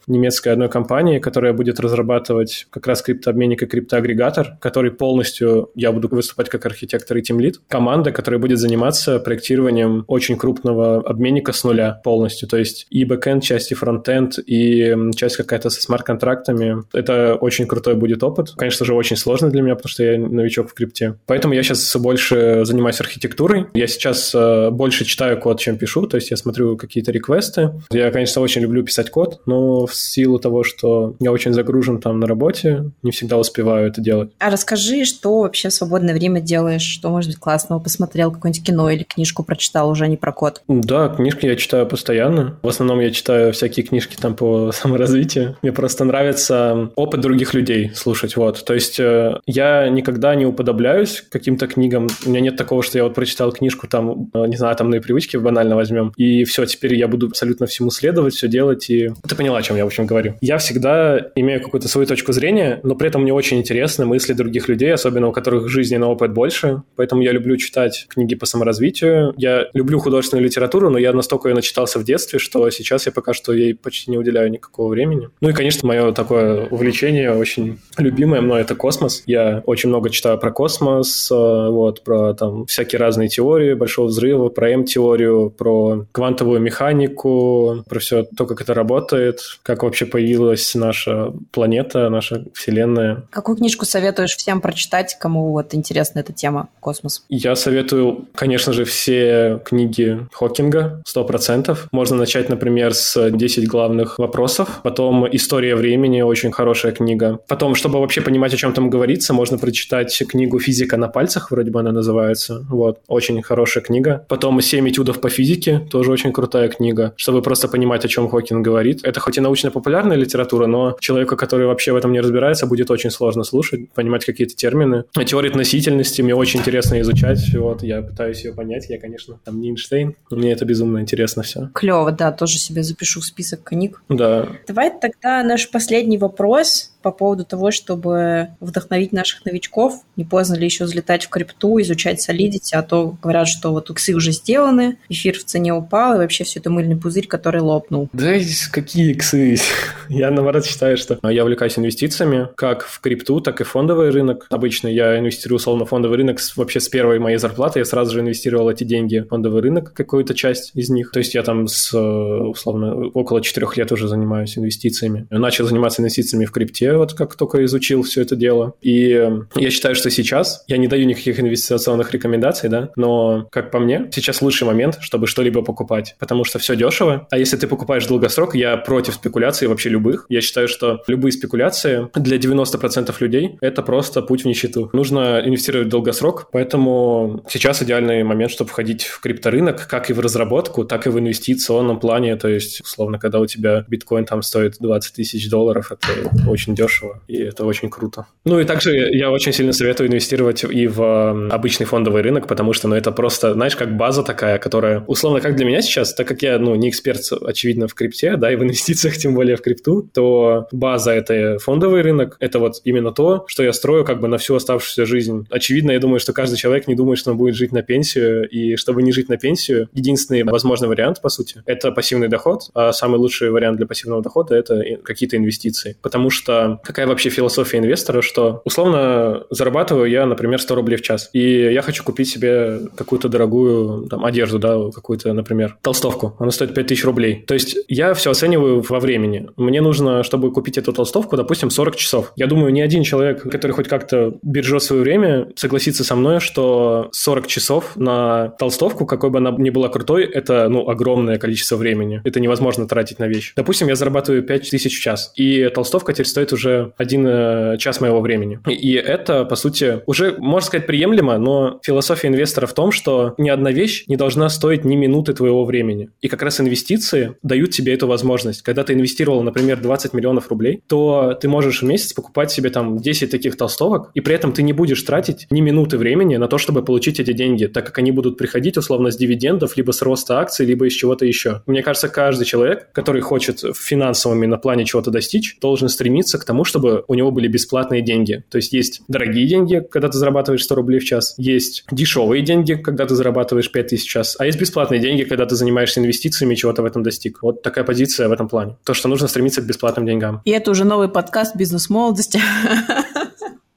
немецкой одной одной компании, которая будет разрабатывать как раз криптообменник и криптоагрегатор, который полностью, я буду выступать как архитектор и тимлид. Команда, которая будет заниматься проектированием очень крупного обменника с нуля полностью, то есть и бэкэнд часть, и фронтенд, и часть какая-то со смарт-контрактами. Это очень крутой будет опыт. Конечно же, очень сложный для меня, потому что я новичок в крипте. Поэтому я сейчас больше занимаюсь архитектурой. Я сейчас э, больше читаю код, чем пишу, то есть я смотрю какие-то реквесты. Я, конечно, очень люблю писать код, но в силу того, того, что я очень загружен там на работе, не всегда успеваю это делать. А расскажи, что вообще в свободное время делаешь, что, может быть, классного посмотрел, какое-нибудь кино или книжку прочитал, уже не про код? Да, книжки я читаю постоянно. В основном я читаю всякие книжки там по <laughs> саморазвитию. Мне просто нравится опыт других людей слушать, вот. То есть э, я никогда не уподобляюсь каким-то книгам. У меня нет такого, что я вот прочитал книжку там, э, не знаю, там на привычки банально возьмем, и все, теперь я буду абсолютно всему следовать, все делать, и ты поняла, о чем я, в общем, говорю я всегда имею какую-то свою точку зрения, но при этом мне очень интересны мысли других людей, особенно у которых жизненный опыт больше. Поэтому я люблю читать книги по саморазвитию. Я люблю художественную литературу, но я настолько ее начитался в детстве, что сейчас я пока что ей почти не уделяю никакого времени. Ну и, конечно, мое такое увлечение очень любимое мной — это космос. Я очень много читаю про космос, э, вот, про там всякие разные теории Большого взрыва, про М-теорию, про квантовую механику, про все то, как это работает, как вообще появилось появилась наша планета, наша Вселенная. Какую книжку советуешь всем прочитать, кому вот интересна эта тема космос? Я советую, конечно же, все книги Хокинга, сто процентов. Можно начать, например, с 10 главных вопросов. Потом «История времени» — очень хорошая книга. Потом, чтобы вообще понимать, о чем там говорится, можно прочитать книгу «Физика на пальцах», вроде бы она называется. Вот, очень хорошая книга. Потом «Семь этюдов по физике», тоже очень крутая книга, чтобы просто понимать, о чем Хокинг говорит. Это хоть и научно-популярная литература, но человеку, который вообще в этом не разбирается, будет очень сложно слушать, понимать какие-то термины. Теория относительности мне очень интересно изучать, вот, я пытаюсь ее понять, я, конечно, там не Эйнштейн, мне это безумно интересно все. Клево, да, тоже себе запишу в список книг. Да. Давай тогда наш последний вопрос по поводу того, чтобы вдохновить наших новичков. Не поздно ли еще взлетать в крипту, изучать Solidity, а то говорят, что вот иксы уже сделаны, эфир в цене упал, и вообще все это мыльный пузырь, который лопнул. Да какие иксы? <laughs> Я, наоборот, считаю, что я увлекаюсь инвестициями, как в крипту, так и в фондовый рынок. Обычно я инвестирую, условно, в фондовый рынок вообще с первой моей зарплаты. Я сразу же инвестировал эти деньги в фондовый рынок, какую-то часть из них. То есть я там с, условно, около четырех лет уже занимаюсь инвестициями. Я начал заниматься инвестициями в крипте, вот как только изучил все это дело. И я считаю, что сейчас, я не даю никаких инвестиционных рекомендаций, да, но, как по мне, сейчас лучший момент, чтобы что-либо покупать, потому что все дешево, а если ты покупаешь долгосрок, я против спекуляций вообще любых. Я считаю, что любые спекуляции для 90% людей — это просто путь в нищету. Нужно инвестировать в долгосрок, поэтому сейчас идеальный момент, чтобы входить в крипторынок, как и в разработку, так и в инвестиционном плане, то есть, условно, когда у тебя биткоин там стоит 20 тысяч долларов, это очень дешево дешево, и это очень круто. Ну и также я очень сильно советую инвестировать и в обычный фондовый рынок, потому что, ну, это просто, знаешь, как база такая, которая, условно, как для меня сейчас, так как я, ну, не эксперт, очевидно, в крипте, да, и в <laughs> инвестициях, тем более в крипту, то база — это фондовый рынок, это вот именно то, что я строю как бы на всю оставшуюся жизнь. Очевидно, я думаю, что каждый человек не думает, что он будет жить на пенсию, и чтобы не жить на пенсию, единственный возможный вариант, по сути, это пассивный доход, а самый лучший вариант для пассивного дохода — это какие-то инвестиции. Потому что какая вообще философия инвестора, что условно зарабатываю я, например, 100 рублей в час, и я хочу купить себе какую-то дорогую там, одежду, да, какую-то, например, толстовку. Она стоит 5000 рублей. То есть я все оцениваю во времени. Мне нужно, чтобы купить эту толстовку, допустим, 40 часов. Я думаю, ни один человек, который хоть как-то бережет свое время, согласится со мной, что 40 часов на толстовку, какой бы она ни была крутой, это, ну, огромное количество времени. Это невозможно тратить на вещь. Допустим, я зарабатываю 5000 в час, и толстовка теперь стоит уже один э, час моего времени. И это, по сути, уже, можно сказать, приемлемо, но философия инвестора в том, что ни одна вещь не должна стоить ни минуты твоего времени. И как раз инвестиции дают тебе эту возможность. Когда ты инвестировал, например, 20 миллионов рублей, то ты можешь в месяц покупать себе там 10 таких толстовок, и при этом ты не будешь тратить ни минуты времени на то, чтобы получить эти деньги, так как они будут приходить условно с дивидендов, либо с роста акций, либо из чего-то еще. Мне кажется, каждый человек, который хочет в финансовом на плане чего-то достичь, должен стремиться к тому, чтобы у него были бесплатные деньги. То есть есть дорогие деньги, когда ты зарабатываешь 100 рублей в час, есть дешевые деньги, когда ты зарабатываешь 5000 в час, а есть бесплатные деньги, когда ты занимаешься инвестициями и чего-то в этом достиг. Вот такая позиция в этом плане. То, что нужно стремиться к бесплатным деньгам. И это уже новый подкаст «Бизнес молодости». <laughs>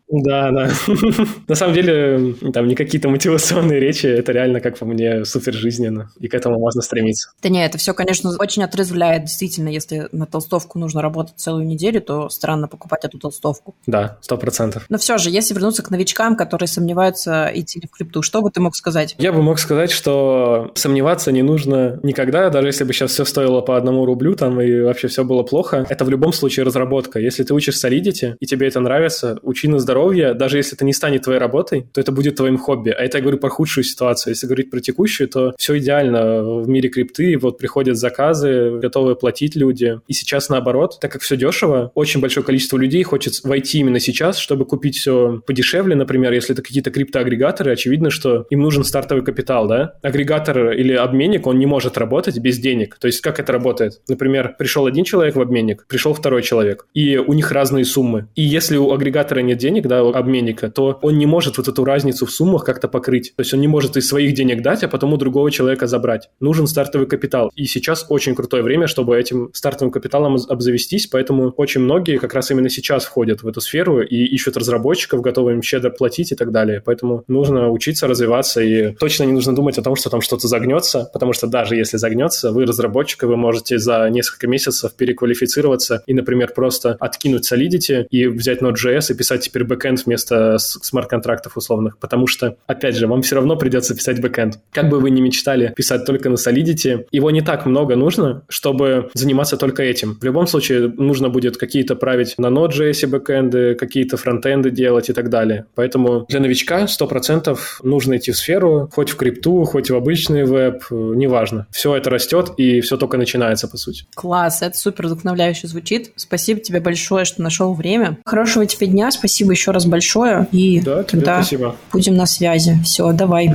Да, да. <laughs> На самом деле, там не какие-то мотивационные речи, это реально, как по мне, супер жизненно, и к этому можно стремиться. Да нет, это все, конечно, очень отрезвляет. Действительно, если на толстовку нужно работать целую неделю, то странно покупать эту толстовку. Да, сто процентов. Но все же, если вернуться к новичкам, которые сомневаются идти в крипту, что бы ты мог сказать? Я бы мог сказать, что сомневаться не нужно никогда, даже если бы сейчас все стоило по одному рублю там и вообще все было плохо. Это в любом случае разработка. Если ты учишь Solidity, и тебе это нравится, учи на здоровье, здоровья, даже если это не станет твоей работой, то это будет твоим хобби. А это я говорю про худшую ситуацию. Если говорить про текущую, то все идеально. В мире крипты вот приходят заказы, готовы платить люди. И сейчас наоборот, так как все дешево, очень большое количество людей хочет войти именно сейчас, чтобы купить все подешевле. Например, если это какие-то криптоагрегаторы, очевидно, что им нужен стартовый капитал, да? Агрегатор или обменник, он не может работать без денег. То есть как это работает? Например, пришел один человек в обменник, пришел второй человек, и у них разные суммы. И если у агрегатора нет денег, да, обменника, то он не может вот эту разницу в суммах как-то покрыть. То есть он не может из своих денег дать, а потом у другого человека забрать. Нужен стартовый капитал. И сейчас очень крутое время, чтобы этим стартовым капиталом обзавестись, поэтому очень многие как раз именно сейчас входят в эту сферу и ищут разработчиков, готовы им щедро платить и так далее. Поэтому нужно учиться, развиваться, и точно не нужно думать о том, что там что-то загнется, потому что даже если загнется, вы разработчик, вы можете за несколько месяцев переквалифицироваться и, например, просто откинуть Solidity и взять Node.js и писать теперь бэк бэкэнд вместо смарт-контрактов условных, потому что, опять же, вам все равно придется писать бэкэнд. Как бы вы ни мечтали писать только на Solidity, его не так много нужно, чтобы заниматься только этим. В любом случае, нужно будет какие-то править на Node.js бэкэнды, какие-то фронтенды делать и так далее. Поэтому для новичка 100% нужно идти в сферу, хоть в крипту, хоть в обычный веб, неважно. Все это растет, и все только начинается, по сути. Класс, это супер вдохновляюще звучит. Спасибо тебе большое, что нашел время. Хорошего тебе дня, спасибо еще раз большое. И да, тебе тогда спасибо. будем на связи. Все, давай.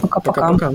Пока-пока. Пока-пока.